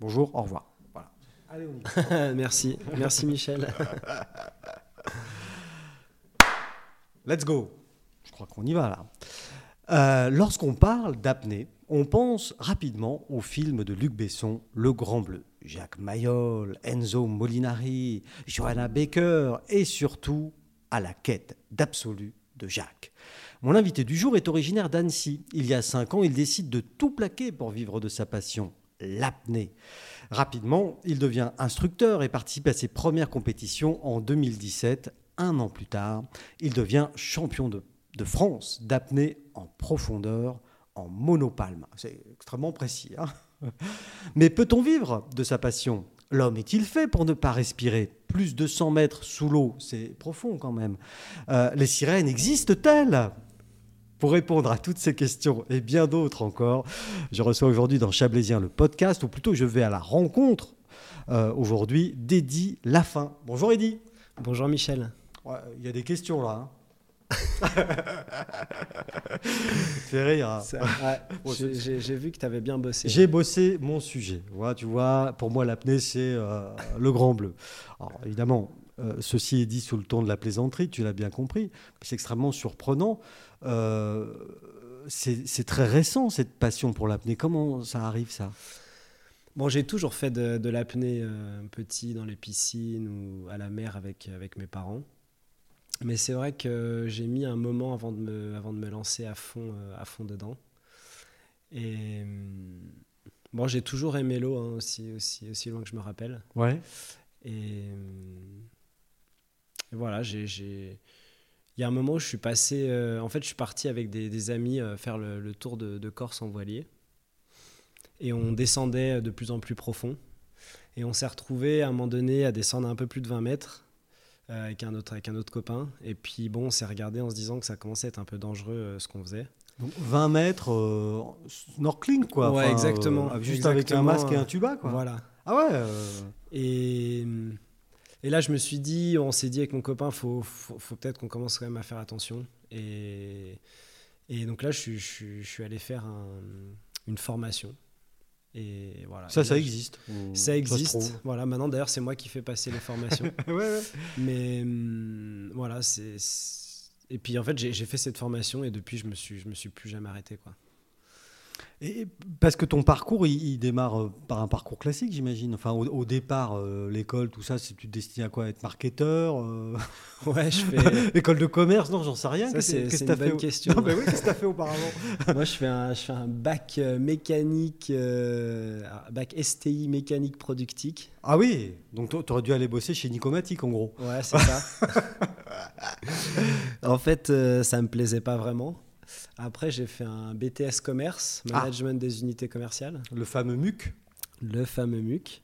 Bonjour, au revoir. Voilà. Allez, on y va. Merci, merci Michel. Let's go. Je crois qu'on y va là. Euh, Lorsqu'on parle d'apnée, on pense rapidement au film de Luc Besson, Le Grand Bleu. Jacques Mayol, Enzo Molinari, Johanna Baker et surtout à la quête d'absolu de Jacques. Mon invité du jour est originaire d'Annecy. Il y a cinq ans, il décide de tout plaquer pour vivre de sa passion, l'apnée. Rapidement, il devient instructeur et participe à ses premières compétitions en 2017. Un an plus tard, il devient champion de, France d'apnée en profondeur en monopalme. C'est extrêmement précis. hein. Mais peut-on vivre de sa passion? L'homme est-il fait pour ne pas respirer Plus de 100 mètres sous l'eau, c'est profond quand même. Euh, les sirènes existent-elles? Pour répondre à toutes ces questions et bien d'autres encore, je reçois aujourd'hui dans Chablaisien le podcast, ou plutôt je vais à la rencontre euh, aujourd'hui d'Eddy Lafin. Bonjour Eddy. Bonjour Michel. Ouais, Il y a des questions là. hein. Rire. hein. Ça- ouais, j'ai- vu que tu avais bien bossé. J'ai bossé mon sujet. Tu vois, pour moi, l'apnée, c'est euh, le grand bleu. Alors, évidemment, euh, ceci est dit sous le ton de la plaisanterie, tu l'as bien compris. C'est extrêmement surprenant. Euh, c'est très récent, cette passion pour l'apnée. Comment ça arrive, ça? Bon, j'ai toujours fait de, de l'apnée euh, petit dans les piscines ou à la mer avec, avec mes parents. Mais c'est vrai que j'ai mis un moment avant de me, avant de me lancer à fond, euh, à fond dedans. Et hum, bon, j'ai toujours aimé l'eau hein, aussi, aussi, aussi loin que je me rappelle. Ouais. Et, hum, et voilà, j'ai- il y a un moment où je suis passé. euh, en fait, je suis parti avec des, des amis euh, faire le, le tour de, de Corse en voilier. Et on descendait de plus en plus profond. Et on s'est retrouvé à un moment donné à descendre un peu plus de 20 mètres euh, avec, un autre, avec un autre copain. Et puis bon, on s'est regardé en se disant que ça commençait à être un peu dangereux ce qu'on faisait. Donc, 20 mètres, snorkeling, quoi. Ouais, exactement. juste avec un masque et un tuba, quoi. Voilà. Ah ouais Et, et là, je me suis dit, on s'est dit avec mon copain, faut, faut, faut peut-être qu'on commence quand même à faire attention. Et, et donc là, je, suis- je, suis- je suis allé faire un- une formation. Et voilà. Ça, Et ça existe. Ça existe. voilà, maintenant d'ailleurs, c'est moi qui fais passer les formations. ouais, ouais. Mais hum, voilà, c'est. Et puis en fait, j'ai j'ai fait cette formation et depuis, je me suis, je me suis plus jamais arrêté. Quoi. Et parce que ton parcours, il, il démarre euh, par un parcours classique, j'imagine. Enfin, au, au départ, euh, l'école, tout ça, c'est tu te destines à quoi Être marketeur euh, Ouais, je fais. École de commerce? Non, j'en sais rien. Ça, c'est- qu'est-ce c'est que une t'as fait bonne question. Non, mais oui, qu'est-ce que tu as fait auparavant? Moi, je fais un, je fais un bac euh, mécanique, bac STI mécanique productique. Ah oui, donc tu aurais dû aller bosser chez Nicomatic, en gros. Ouais, c'est ça. en fait, ça me plaisait pas vraiment. Après, j'ai fait un BTS commerce, Ah. management des unités commerciales, Le fameux MUC. le fameux MUC.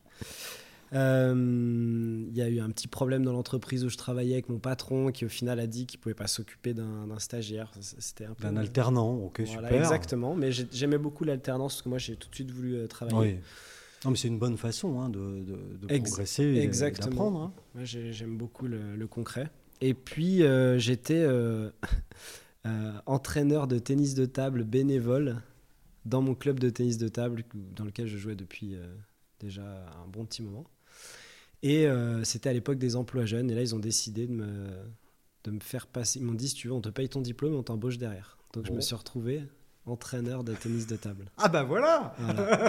Euh, Il y a eu un petit problème dans l'entreprise où je travaillais avec mon patron qui, au final, a dit qu'il pouvait pas s'occuper d'un stagiaire. C'était un peu. D'un alternant, ok, Voilà, super. exactement. Mais j'ai- j'aimais beaucoup l'alternance parce que moi, j'ai tout de suite voulu euh, travailler. Oui. Non, mais c'est une bonne façon hein, de, de- de Ex- progresser et exactement. d'apprendre. hein. Moi, j'aime beaucoup le, le concret. Et puis, euh, j'étais euh, euh, entraîneur de tennis de table bénévole dans mon club de tennis de table dans lequel je jouais depuis euh, déjà un bon petit moment. Et euh, c'était à l'époque des emplois jeunes. Et là, ils ont décidé de me, de me faire passer. Ils m'ont dit si tu veux, on te paye ton diplôme on t'embauche derrière. Donc, je me suis retrouvé entraîneur de tennis de table. Ah bah voilà Voilà.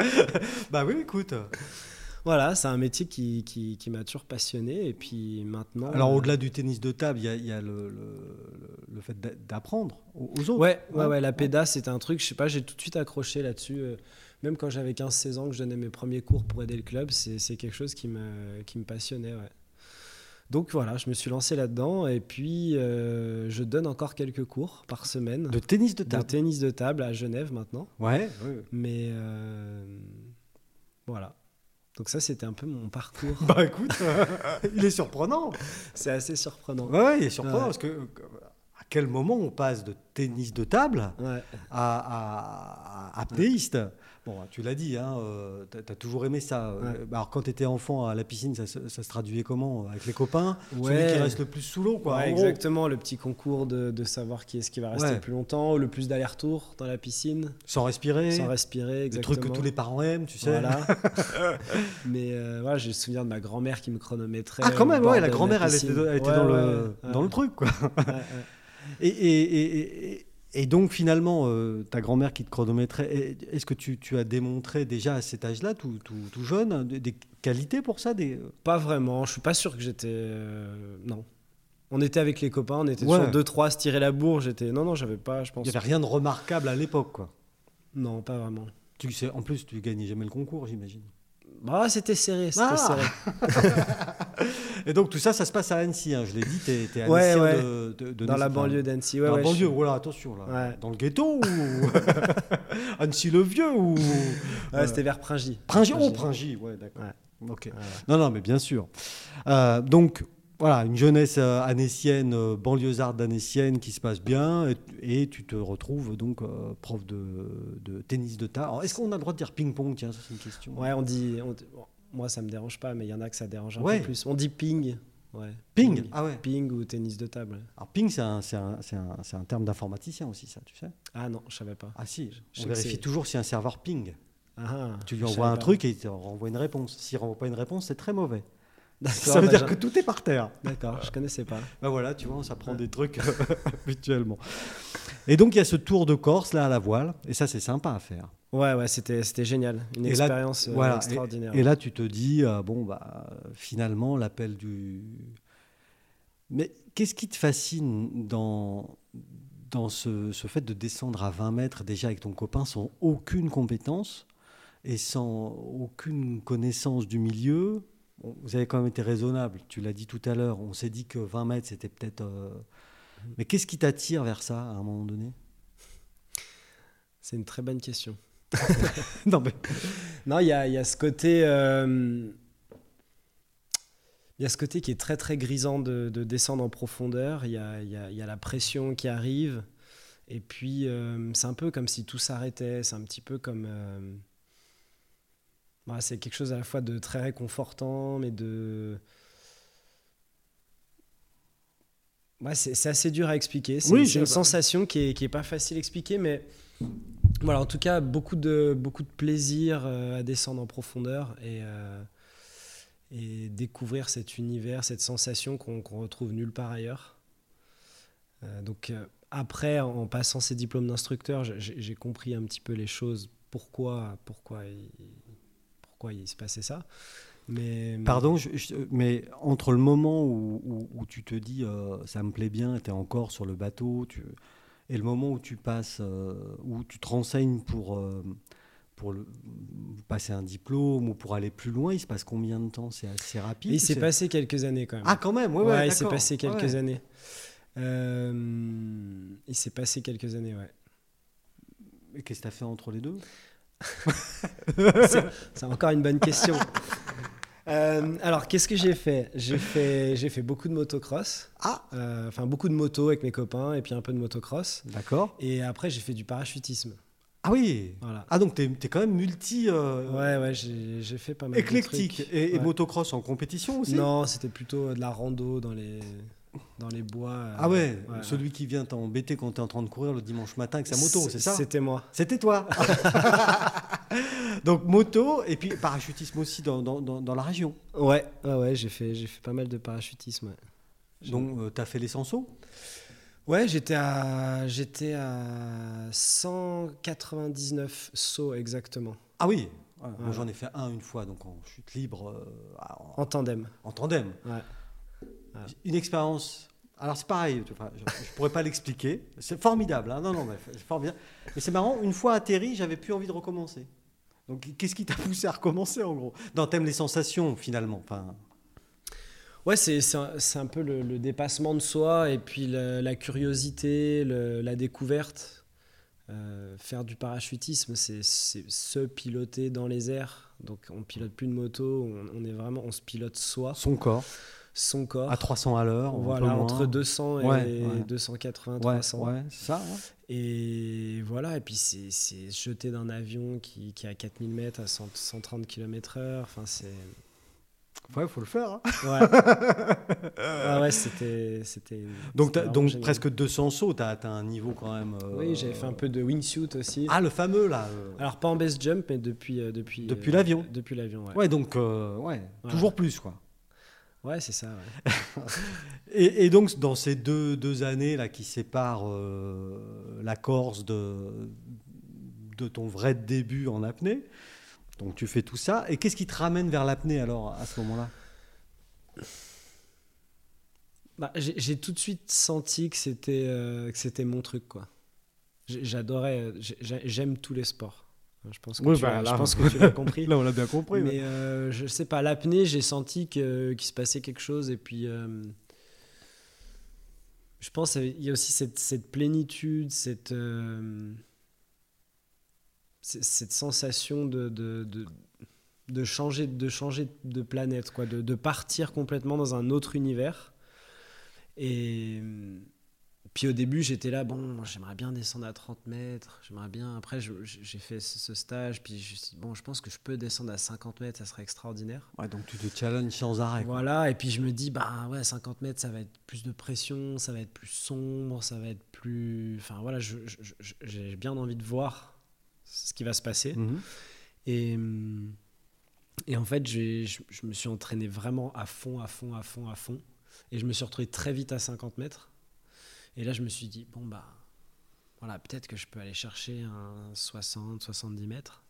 Bah oui, écoute. Voilà, c'est un métier qui, qui, qui m'a toujours passionné. Et puis maintenant. Alors euh, au-delà du tennis de table, il y a, il y a le, le- le fait d'a- d'apprendre aux autres. Ouais, ouais, ouais, la péda, c'était un truc, je sais pas, j'ai tout de suite accroché là-dessus. euh, Même quand j'avais 15-16 ans, que je donnais mes premiers cours pour aider le club, c'est quelque chose qui me, qui me passionnait, ouais. Donc voilà, je me suis lancé là-dedans et puis euh, je donne encore quelques cours par semaine De tennis de de table. tennis de table à Genève maintenant. Ouais, ouais. Mais euh, voilà. Donc ça, c'était un peu mon parcours. Bah écoute, il est surprenant. c'est assez surprenant. Ouais, il est surprenant Ouais. parce que euh, à quel moment on passe de tennis de table Ouais. à, à, à apnéiste. Bon, tu l'as dit, hein, euh, t'as as toujours aimé ça. Ouais. Euh, bah, alors, quand tu étais enfant à la piscine, ça, se- ça se traduisait comment Avec les copains? Celui qui reste le plus sous l'eau, quoi. Ouais, exactement, le petit concours de, de savoir qui est-ce qui va rester le plus longtemps, le plus d'aller-retour dans la piscine, Sans respirer. sans respirer, exactement. trucs que tous les parents aiment, tu sais. Voilà. Mais euh, voilà, j'ai le souvenir de ma grand-mère qui me chronométrait. Ah, quand même, ouais, la grand-mère, elle était, elle dans, le, dans le truc, quoi. Et- et- et donc, finalement, euh, ta grand-mère qui te chronométrait, est-ce que tu, tu as démontré déjà à cet âge-là, tout, tout, tout jeune, des, qualités pour ça des... Pas vraiment, je suis pas sûr que j'étais. euh, Non. On était avec les copains, on était Ouais. sur 2-3 à se tirer la bourre. J'étais. Non, non, j'avais pas, je Il pense. n'y avait rien de remarquable à l'époque, quoi. Non, pas vraiment. Tu sais, en plus, tu gagnais jamais le concours, j'imagine. Bah, c'était serré, c'était Ah serré. Et donc, tout ça, ça se passe à Annecy, hein, je l'ai dit, t'es es Ouais, Annécien ouais. de, de, de Dans la banlieue d'Annecy. Ouais, dans ouais, la je- banlieue, voilà, attention, là. Ouais. Dans le ghetto ou Annecy le Vieux ou Ouais, c'était vers Pringy. Pringy Oh, Pringy. Ouais, d'accord. Ouais. Ok. Non, non, mais bien sûr. Euh, donc, voilà, une jeunesse euh, annécienne, euh, banlieusarde annécienne qui se passe bien, et, et tu te retrouves donc euh, prof de, de tennis de table. Est-ce qu'on a le droit de dire ping-pong? Tiens, c'est une question. Ouais, on dit. on- bon, moi, ça me dérange pas, mais il y en a que ça dérange un Ouais. peu plus. On dit ping. Ouais. Ping Ah ouais. Ping ou tennis de table. Alors, ping, c'est un, un, un, un terme d'informaticien aussi, ça, tu sais Ah non, je savais pas. Ah si, Je on vérifie toujours si un serveur ping. Ah, Tu lui envoies un pas. truc et il te renvoie une réponse. S'il renvoie pas une réponse, c'est très mauvais. D'accord, Ça veut bah, dire je- que tout est par terre. D'accord, je connaissais pas. Ben voilà, tu vois, on s'apprend des trucs habituellement. Et donc, il y a ce tour de Corse, là, à la voile, et ça, c'est sympa à faire. Ouais, ouais, c'était c'était génial. Une Et là, expérience euh, voilà, extraordinaire. Et là, tu te dis, euh, bon, bah, finalement, l'appel du. Mais qu'est-ce qui te fascine dans, dans ce, ce fait de descendre à 20 mètres déjà avec ton copain sans aucune compétence et sans aucune connaissance du milieu? Bon, Vous avez quand même été raisonnable, tu l'as dit tout à l'heure. On s'est dit que 20 mètres, c'était peut-être. euh, Mais qu'est-ce qui t'attire vers ça à un moment donné? C'est une très bonne question. Non, mais. Non, il y a, il y a ce côté. euh, Il y a ce côté qui est très très grisant de, de descendre en profondeur. Il y a, il y a- il y a la pression qui arrive. Et puis, euh, c'est un peu comme si tout s'arrêtait. C'est un petit peu comme. euh, voilà, c'est quelque chose à la fois de très réconfortant, mais de. Ouais, c'est c'est assez dur à expliquer. C'est Oui, une sensation qui est, qui est pas facile à expliquer, mais voilà, en tout cas, beaucoup de, beaucoup de plaisir euh, à descendre en profondeur et, euh, et découvrir cet univers, cette sensation qu'on qu'on retrouve nulle part ailleurs. Euh, donc, euh, après, en passant ces diplômes d'instructeur, j'ai j'ai compris un petit peu les choses, pourquoi, pourquoi, il, pourquoi il se passait ça. Mais, Pardon, je- je- mais entre le moment où, où- où tu te dis euh, ça me plaît bien, tu es encore sur le bateau, tu- et le moment où tu passes, euh, où tu te renseignes pour, euh, pour le- passer un diplôme ou pour aller plus loin, il se passe combien de temps? C'est assez rapide il s'est passé quelques années quand même. Ah, quand même, ouais, Ouais, ouais, il s'est passé quelques Ouais. années. Il s'est passé quelques années, ouais. Et qu'est-ce que tu as fait entre les deux? C'est encore une bonne question. Euh, alors, qu'est-ce que j'ai fait? J'ai fait, j'ai fait beaucoup de motocross, Ah, Euh, enfin beaucoup de motos avec mes copains et puis un peu de motocross. d'accord. Et après, j'ai fait du parachutisme. Ah oui Voilà. Ah, donc tu es, quand même multi. euh, Ouais, ouais, j'ai fait pas mal de éclectique. trucs. Et, et motocross en compétition aussi? Non, c'était plutôt de la rando dans les, dans les bois. euh, Ah ouais, ouais. celui qui vient t'embêter quand tu es en train de courir le dimanche matin avec sa moto, c'est ça C'était moi. C'était toi. Donc moto et puis parachutisme aussi dans, dans, dans, dans la région. Ouais, ouais, ouais j'ai fait, j'ai fait pas mal de parachutisme. ouais. Donc tu as fait les 100 sauts Ouais, j'étais à, j'étais à 199 sauts exactement, Ah oui? Ouais, Moi j'en ai fait un une fois, donc en chute libre, euh, en, en tandem. en tandem. Ouais. Une expérience. Alors c'est pareil, enfin, je ne pourrais pas l'expliquer. C'est formidable, hein. non, non, mais c'est formidable. Mais c'est marrant, une fois atterri, j'avais plus envie de recommencer. Donc qu'est-ce qui t'a poussé à recommencer en gros? Non, t'aimes les sensations finalement. Enfin, Ouais, c'est, c'est, un, c'est un peu le, le dépassement de soi et puis la, la curiosité, le- la découverte. Euh, faire du parachutisme, c'est, c'est se piloter dans les airs. Donc on pilote plus de moto, on, on est vraiment, on se pilote soi. son corps. Son corps. À 300 à l'heure. Voilà, entre 200 et Ouais, ouais. 280, Ouais, 300. ouais, c'est ça. Et voilà, et puis c'est jeté d'un avion qui, qui est à 4000 mètres à 100 130 km/h. Enfin, c'est. Ouais, faut le faire. hein. Ouais. Ah ouais, c'était. c'était- Donc, t'as- donc génial. presque 200 sauts, tu as un niveau quand même. euh, Oui, j'avais fait un peu de wingsuit aussi. Ah, le fameux là. euh. Alors, pas en base jump, mais depuis. euh, depuis Depuis euh, l'avion. Depuis l'avion, ouais. Ouais, donc, euh, ouais, Ouais. toujours plus quoi. Ouais, c'est ça, ouais. Et, et donc, dans ces deux, deux années là qui séparent euh, la Corse de, de ton vrai début en apnée, donc tu fais tout ça. Et qu'est-ce qui te ramène vers l'apnée alors à ce moment-là? Bah, j'ai tout de suite senti que c'était euh, mon truc, quoi. J'adorais. j'ai- j'ai- J'aime tous les sports. Je pense que Oui, tu bah, là- je pense que tu l'as compris. Là, on l'a bien compris. Mais euh, je sais pas, l'apnée, j'ai senti qu'il se passait quelque chose. Et puis, euh, je pense qu'il y a aussi cette, cette plénitude, cette, euh, cette sensation de, de, de, de changer, de changer de planète, quoi, de, de partir complètement dans un autre univers. Et puis au début, j'étais là, bon, j'aimerais bien descendre à 30 mètres, j'aimerais bien. Après, j'ai fait ce stage, puis je me suis dit, bon, je pense que je peux descendre à 50 mètres, ça serait extraordinaire. Ouais, donc tu te challenges sans arrêt. quoi. Voilà, et puis je me dis, bah ouais, 50 mètres, ça va être plus de pression, ça va être plus sombre, ça va être plus. Enfin voilà, j'ai bien envie de voir ce qui va se passer. Mhm. Et, et en fait, je, je me suis entraîné vraiment à fond, à fond, à fond, à fond. Et je me suis retrouvé très vite à 50 mètres. Et là, je me suis dit, bon, bah, voilà, peut-être que je peux aller chercher un 60, 70 mètres.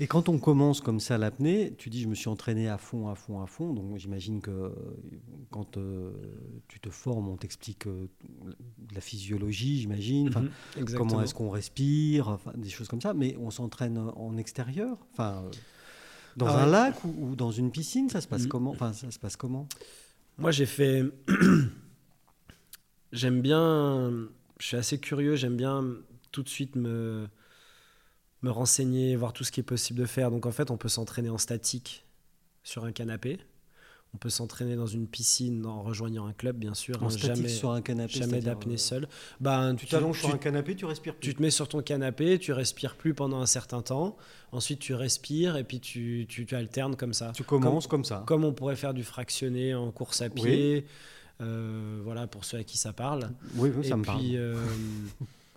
Et quand on commence comme ça l'apnée, tu dis je me suis entraîné à fond, à fond, à fond. Donc j'imagine que euh, quand euh, tu te formes, on t'explique euh, la physiologie, j'imagine. Enfin, Exactement. Comment est-ce qu'on respire, enfin, des choses comme ça. Mais on s'entraîne en extérieur, enfin, euh, dans Ah un ouais. lac ou, ou dans une piscine, ça se passe Mhm. comment? Enfin, ça se passe comment? Moi, j'ai fait. J'aime bien. Je suis assez curieux. J'aime bien tout de suite me me renseigner, voir tout ce qui est possible de faire. Donc, en fait, on peut s'entraîner en statique sur un canapé. On peut s'entraîner dans une piscine en rejoignant un club, bien sûr. En hein, statique jamais sur un canapé. jamais d'apnée euh, seule. Ben, Tu t'allonges sur un canapé, tu respires plus. tu te mets sur ton canapé, tu respires plus pendant un certain temps. Ensuite, tu respires et puis tu, tu, tu alternes comme ça. Tu commences comme, ça. Comme on pourrait faire du fractionné en course à pied. Voilà, pour ceux à qui ça parle. Oui, oui, ça et, me parle. puis, euh,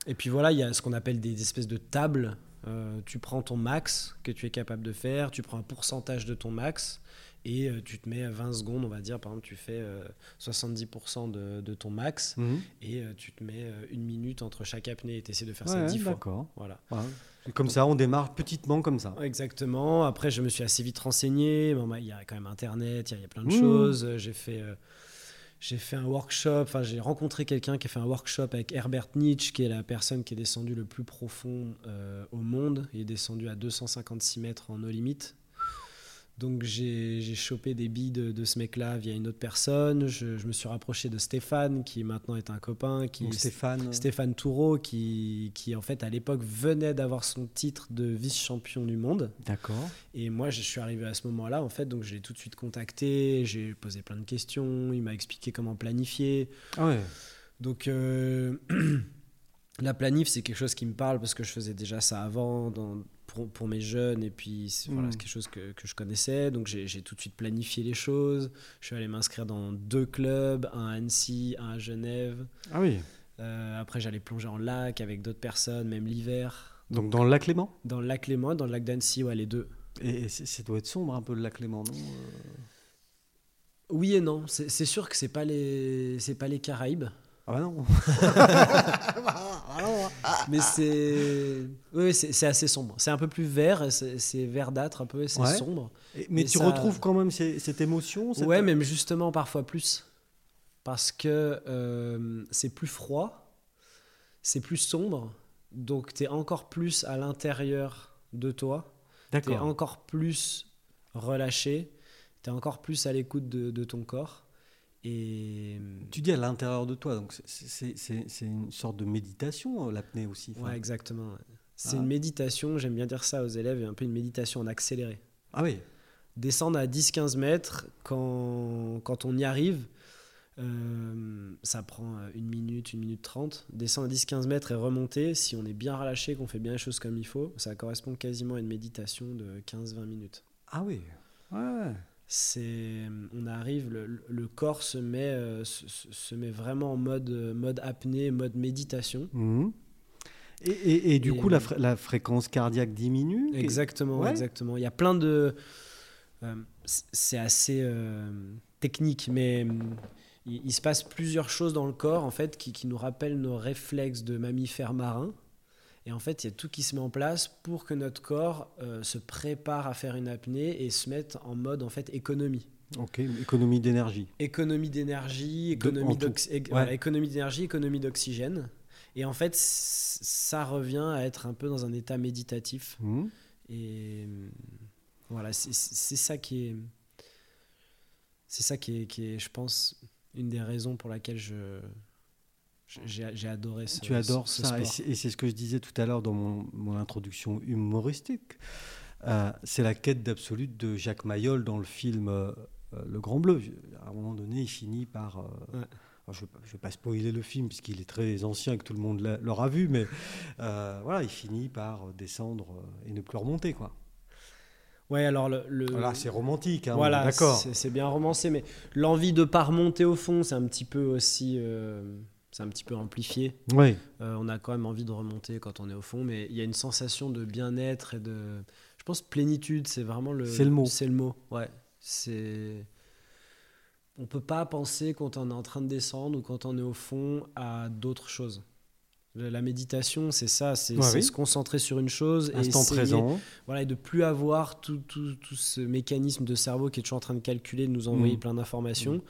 et puis voilà, il y a ce qu'on appelle des espèces de tables. Euh, tu prends ton max que tu es capable de faire, tu prends un pourcentage de ton max et euh, tu te mets à 20 secondes, on va dire, par exemple, tu fais euh, 70% de, de ton max Mhm. et euh, tu te mets euh, une minute entre chaque apnée et tu essaies de faire Ouais, ça 10 fois. D'accord. Voilà. Ouais. Comme ça, on démarre petitement comme ça. Exactement. Après, je me suis assez vite renseigné. Bah, il y a quand même Internet, il y a- plein de Mmh. choses. Euh, J'ai fait, euh, j'ai fait un workshop. Enfin, j'ai rencontré quelqu'un qui a fait un workshop avec Herbert Nietzsche, qui est la personne qui est descendue le plus profond euh, au monde. Il est descendu à 256 mètres en no limit. Donc j'ai chopé des billes de, de ce mec-là via une autre personne. Je, je me suis rapproché de Stéphane, qui maintenant est un copain. Qui, Donc Stéphane. Stéphane Toureau, qui, qui en fait à l'époque venait d'avoir son titre de vice-champion du monde. D'accord. Et moi, je suis arrivé à ce moment-là, en fait, donc je l'ai tout de suite contacté, j'ai posé plein de questions, il m'a expliqué comment planifier. Ah ouais. Donc, euh, la planif, c'est quelque chose qui me parle parce que je faisais déjà ça avant dans- pour, pour mes jeunes, et puis voilà, Mm. c'est quelque chose que, que je connaissais. Donc, j'ai tout de suite planifié les choses. Je suis allé m'inscrire dans deux clubs, un à Annecy, un à Genève. Ah oui. Euh, après, j'allais plonger en lac avec d'autres personnes, même l'hiver. Donc dans le lac Léman? Dans le lac Léman, dans le lac d'Annecy, ouais, les deux. Et, et ça doit être sombre un peu le lac Léman, non Euh, Oui et non. C'est c'est sûr que c'est pas les c'est pas les Caraïbes, Ah bah non. mais c'est oui, c'est assez sombre. C'est un peu plus vert, c'est verdâtre un peu, c'est Ouais. sombre. Et- mais Mais tu ça- retrouves quand même ces- cette émotion cette- Ouais, même justement parfois plus parce que euh, c'est plus froid, c'est plus sombre, donc tu es encore plus à l'intérieur de toi, tu es encore plus relâché, tu es encore plus à l'écoute de, de ton corps et Tu dis à l'intérieur de toi, donc c'est- une sorte de méditation, euh, l'apnée aussi. enfin. Ouais, exactement. C'est Ah. une méditation, j'aime bien dire ça aux élèves, un peu une méditation en accéléré. Ah oui. Descendre à 10-15 mètres, quand, quand on y arrive, euh, ça prend euh, une minute, une minute trente. Descendre à 10-15 mètres et remonter, si on est bien relâché, qu'on fait bien les choses comme il faut, ça correspond quasiment à une méditation de 15-20 minutes. Ah oui, ouais. C'est, on arrive, le, le corps se met, euh, se, se, met vraiment en mode, mode apnée, mode méditation. Mhm. Et, et, et, du Et, coup, la, fr- la fréquence cardiaque diminue Exactement, Ouais. exactement. Il y a plein de. euh, c'est assez euh, technique, mais hum, il, il se passe plusieurs choses dans le corps en fait qui, qui nous rappellent nos réflexes de mammifères marins. Et en fait, il y a tout qui se met en place pour que notre corps euh, se prépare à faire une apnée et se mette en mode en fait économie. Ok, économie d'énergie. Économie d'énergie, économie tout. d'ox- ég- Ouais. voilà, économie d'énergie, économie d'oxygène. Et en fait, ça revient à être un peu dans un état méditatif. Mhm. Et voilà, c'est- ça qui est, c'est ça qui est, qui est, je pense, une des raisons pour laquelle je- j'ai adoré ce, Tu adores ce- ça, et c'est et c'est ce que je disais tout à l'heure dans mon, mon introduction humoristique. Euh, c'est la quête d'absolude de Jacques Mayol dans le film euh, euh, Le Grand Bleu. À un moment donné, il finit par. euh, Ouais. je ne vais, pas- je vais pas spoiler le film puisqu'il est très ancien et que tout le monde l'a- l'aura vu, mais voilà, il finit par descendre et ne plus remonter. Quoi. Ouais, alors le, le- Voilà, c'est romantique, hein, voilà, d'accord. c'est bien romancé, mais l'envie de pas remonter au fond, c'est un petit peu aussi, c'est un petit peu amplifié. Oui, Euh, on a quand même envie de remonter quand on est au fond, mais il y a une sensation de bien-être et de, je pense, plénitude. C'est vraiment le. C'est le mot. C'est le mot. Ouais. C'est. On peut pas penser quand on est en train de descendre ou quand on est au fond à d'autres choses. La méditation, c'est ça, c'est Ouais, c'est oui. se concentrer sur une chose et instant essayer- présent. voilà, et de plus avoir tout, tout, tout ce mécanisme de cerveau qui est toujours en train de calculer, de nous envoyer Mm. plein d'informations. Mm.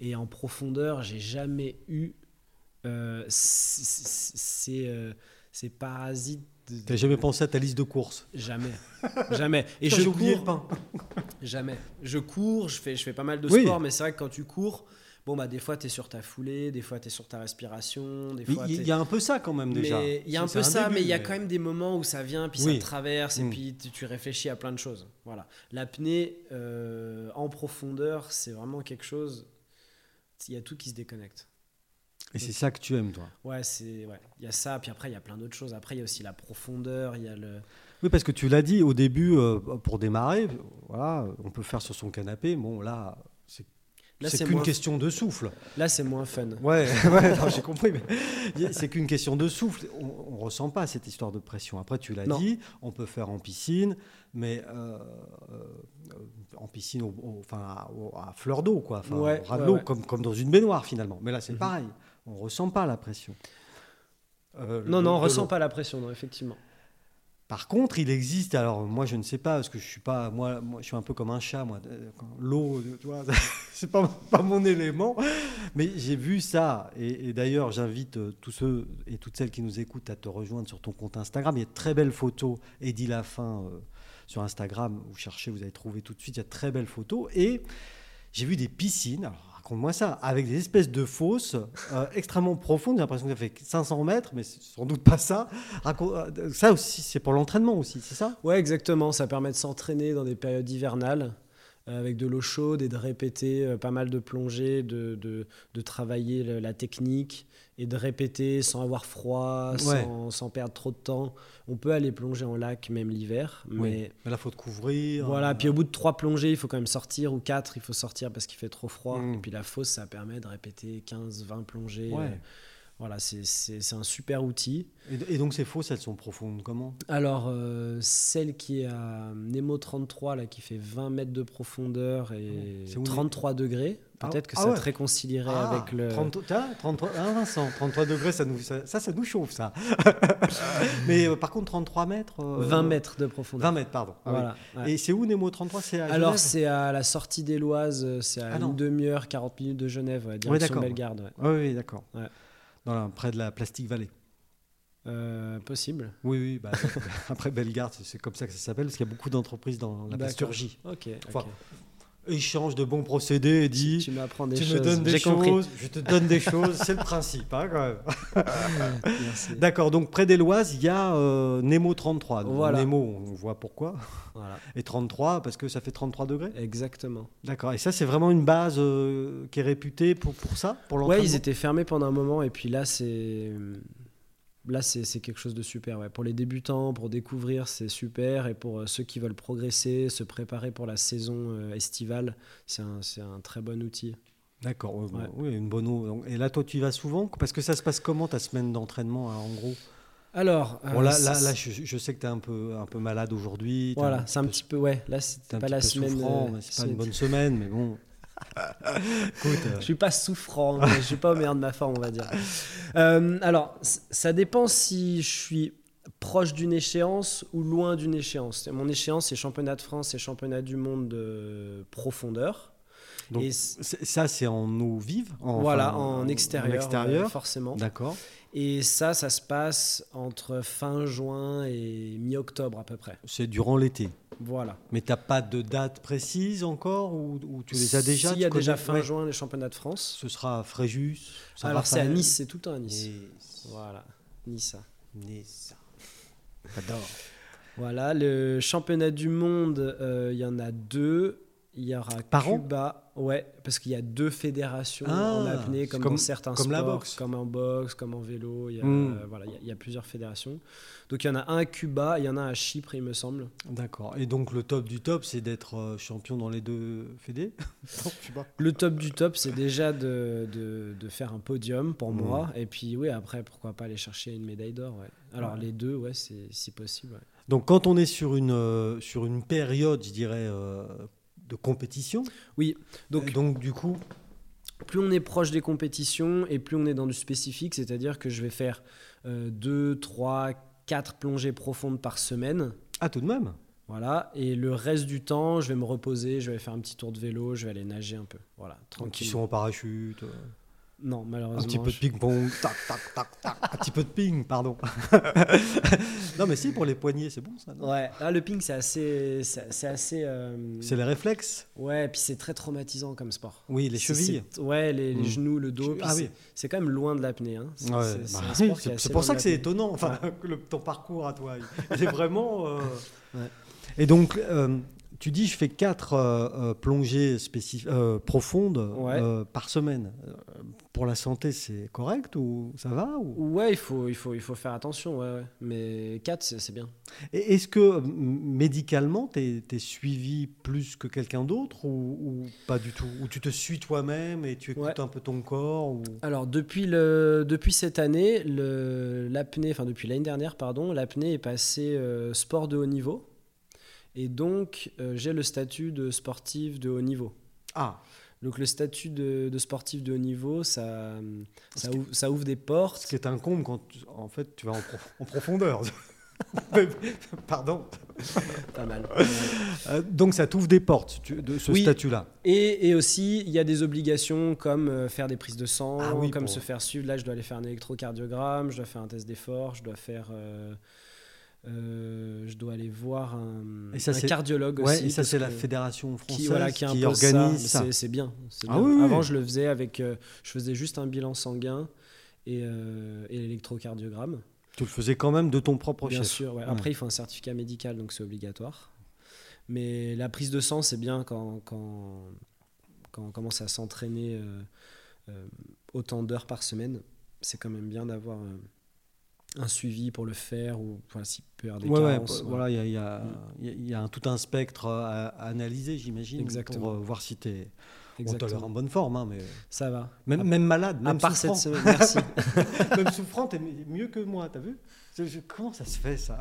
Et en profondeur, j'ai jamais eu euh, c- c- ces, euh, ces parasites. T'as jamais pensé à ta liste de courses? Jamais. jamais. Et Putain, je cours. le pain. Jamais. Je cours, je fais, je fais pas mal de Oui. sport, mais c'est vrai que quand tu cours, bon, bah, des fois, tu es sur ta foulée, des fois, tu es sur ta respiration, des fois. Il y, t'es- il y a un peu ça quand même déjà. il y a un peu ça, début, mais il y a quand même des moments où ça vient, puis Oui. ça traverse, et Mm. puis tu, tu réfléchis à plein de choses. Voilà. L'apnée euh, en profondeur, c'est vraiment quelque chose. Il y a tout qui se déconnecte. Et c'est ça que tu aimes, toi? Ouais, c'est ouais. Il y a ça, puis après il y a plein d'autres choses. Après il y a aussi la profondeur, il y a le. Oui, parce que tu l'as dit au début, euh, pour démarrer, voilà, on peut faire sur son canapé. Bon, là, c'est c'est qu'une moins. question de souffle. Là c'est moins fun. Ouais, j'ai compris. mais c'est qu'une question de souffle. On, on ressent pas cette histoire de pression. Après, tu l'as dit, on peut faire en piscine, mais euh, euh, en piscine, au- au- enfin à, fleur d'eau, quoi, enfin, Ouais, ouais, l'eau, ouais. comme, comme dans une baignoire finalement. Mais là, c'est Mhm. pareil. On ressent pas la pression. Euh, Non, non, on ressent pas la pression, non, effectivement. Par contre, il existe. Alors moi, je ne sais pas parce que je suis pas. Moi, moi je suis un peu comme un chat. Moi, Euh, l'eau, euh, tu vois, c'est pas pas mon élément. Mais j'ai vu ça. Et, et d'ailleurs, j'invite tous ceux et toutes celles qui nous écoutent à te rejoindre sur ton compte Instagram. Il y a de très belles photos. Eddie Lafin euh, sur Instagram. Vous cherchez, vous allez trouver tout de suite. Il y a de très belles photos. Et j'ai vu des piscines. Alors, raconte-moi ça. Avec des espèces de fosses euh, extrêmement profondes. J'ai l'impression que ça fait 500 mètres, mais c'est sans doute pas ça. Euh, ça aussi, c'est pour l'entraînement aussi, c'est ça? Ouais, exactement. Ça permet de s'entraîner dans des périodes hivernales euh, avec de l'eau chaude et de répéter pas mal de plongées, de, de, de travailler le- la technique et de répéter sans avoir froid, Ouais. sans, sans perdre trop de temps. On peut aller plonger en lac même l'hiver, mais Mais là, faut te couvrir. voilà. euh, Puis au bout de trois plongées, il faut quand même sortir ou quatre, il faut sortir parce qu'il fait trop froid. Mm. Et puis la fosse, ça permet de répéter 15-20 plongées. Ouais. Euh, voilà, c'est- un super outil. Et, et donc, ces fosses, elles sont profondes comment? Alors, euh, celle qui est à Nemo 33, là, qui fait 20 mètres de profondeur et Oh, C'est où, 33 degrés, Ah, peut-être que ah ça ouais. te réconcilierait Ah, avec le. 30 tiens, 33, ah, Vincent, 33 degrés, ça, nous, ça, ça, ça nous chauffe, ça. Mais euh, par contre, 33 mètres. euh, 20 mètres de profondeur. 20 mètres, pardon. Ah oui. Voilà. ouais. Et c'est où Nemo 33 C'est à Alors, c'est à la sortie des Loises, c'est à Ah une demi-heure, 40 minutes de Genève, ouais, direction. Bellegarde. Ah oui, d'accord. Ouais. Dans la- près de la Plastic Valley. Euh, possible. Oui, oui. Bah, après Bellegarde, c'est- comme ça que ça s'appelle, parce qu'il y a beaucoup d'entreprise dans la plasturgie. Ok. Enfin, ok. Échange de bons procédés et dit Tu m'apprends des tu choses. me donnes des J'ai compris. choses, je te donne des choses, c'est le principe hein, quand même. Merci. D'accord, donc près d'Éloise, il y a euh, Nemo 33. Donc, Voilà. Nemo, on voit pourquoi. Voilà, Et 33 parce que ça fait 33 degrés. exactement. D'accord, et ça c'est vraiment une base euh, qui est réputée pour, pour ça, pour Ouais, ils étaient fermés pendant un moment et puis là c'est là c'est quelque chose de super. Ouais. Pour les débutants, pour découvrir, c'est super et pour euh, ceux qui veulent progresser, se préparer pour la saison euh, estivale, c'est un, un très bon outil. D'accord, ouais, bon, Ouais. oui, une bonne eau. Et là, toi, tu y vas souvent? Parce que ça se passe comment ta semaine d'entraînement, hein, en gros? Alors, Bon, euh, là, là, là, je, je sais que tu es un peu, un peu malade aujourd'hui. voilà, c'est un petit peu ouais. Là c'était pas la semaine. euh, c'est pas une bonne semaine, mais bon. Écoute, euh, Je suis pas souffrant, mais je suis pas au meilleur de ma forme, on va dire. Euh, alors, ça dépend si je suis proche d'une échéance ou loin d'une échéance. Mon échéance, c'est championnat de France et championnat du monde de profondeur. Donc, et ça, c'est en eau vive en, voilà, enfin, en extérieur, extérieur. ouais, forcément. D'accord. Et ça, ça se passe entre fin juin et mi-octobre à peu près. C'est durant l'été. Voilà. Mais t'as pas de date précise encore ou, ou tu les as déjà S'il tu y a déjà fin Ouais. juin les championnats de France. Ce sera à Fréjus. Alors c'est à. Nice, c'est tout le temps à Nice. Nice. Voilà, Nice. Nice. J'adore. Voilà, le championnat du monde, euh, il y en a deux. Il y aura Par an Cuba, ouais, parce qu'il y a deux fédérations Ah, en apnée, comme, comme- dans certains comme sports, la boxe. comme en boxe, comme en vélo. Il y a, Hmm. euh, voilà, il y a- il y, a plusieurs fédérations. Donc il y en a un à Cuba, il y en a un à Chypre, il me semble. D'accord. Et donc le top du top, c'est d'être euh, champion dans les deux fédés? Le top du top, c'est déjà de, de, de faire un podium pour Hmm. moi. Et puis oui, après, pourquoi pas aller chercher une médaille d'or. Ouais. Alors Ouais. les deux, ouais, c'est si possible. ouais. Donc quand on est sur une, euh, sur une période, je dirais, euh, de compétition, Oui, donc, donc du coup, plus on est proche des compétitions et plus on est dans du spécifique, c'est-à-dire que je vais faire 2, 3, 4 plongées profondes par semaine. ah tout de même Voilà, et le reste du temps, je vais me reposer, je vais faire un petit tour de vélo, je vais aller nager un peu. Voilà, Donc ils tranquille. sont en parachute, euh, Non, malheureusement. un petit peu de ping-pong, tac, tac, tac, tac, un petit peu de ping, pardon. non mais si, pour les poignets, c'est bon ça, non? Ouais, là, le ping, c'est assez. C'est assez. euh, C'est les réflexes Ouais, et puis c'est très traumatisant comme sport. Oui, les chevilles. Ouais, les, les Mm. genoux, le dos. Ah oui. C'est quand même loin de l'apnée. Hein. C'est Ouais, bah pour ça que c'est étonnant, enfin, le- ton parcours à toi, il est vraiment... euh, Ouais. Et donc, euh, tu dis, je fais quatre euh, euh, plongées euh, profondes Ouais. euh, par semaine. Pour la santé, c'est correct ou ça va ou... Ouais, il faut, il, faut, il faut faire attention, ouais, ouais. mais 4, c'est c'est bien. Est-ce que médicalement, tu es, suivi plus que quelqu'un d'autre ou, ou pas du tout? Ou tu te suis toi-même et tu écoutes un peu ton corps ou... Alors, depuis, le, depuis cette année, le- l'apnée, enfin depuis l'année dernière, pardon, l'apnée est passée sport de haut niveau. Et donc, euh, j'ai le statut de sportif de haut niveau. Ah, Donc, le statut de, de sportif de haut niveau, ça, ça, ouvre, ça ouvre des portes. ce qui est incombe quand tu- en fait tu vas en, prof- en profondeur. Pardon. Pas mal. Euh, donc ça t'ouvre des portes tu- de ce Oui. statut-là. Et, et aussi, il y a des obligations comme euh, faire des prises de sang, Ah oui, comme se faire suivre. Là, je dois aller faire un électrocardiogramme, je dois faire un test d'effort, je dois faire. euh, euh, je dois aller voir un, Et ça, un c'est- cardiologue Ouais, aussi. et ça c'est la fédération française qui, voilà, qui, organise ça. c'est- bien. Ah bien. oui, Avant, oui. je le faisais avec. euh, je faisais juste un bilan sanguin et, euh, et l'électrocardiogramme. Tu le faisais quand même de ton propre Bien chef. sûr. ouais. Ouais. Après, il faut un certificat médical, donc c'est obligatoire. Mais la prise de sang, c'est bien quand, quand, quand on commence à s'entraîner autant d'heures par semaine. C'est quand même bien d'avoir un suivi pour le faire ou peut y avoir des Ouais, carences. voilà. il y a, il y a- il y a- il y a un- tout un spectre à, à analyser, j'imagine, pour euh, voir si tu es Exactement. en bonne forme. hein, mais Ça va. même, À- même malade, à même part souffrant. cette semaine, merci. même souffrant, t'es mieux que moi, t'as vu? Je- je- Comment ça se fait ça?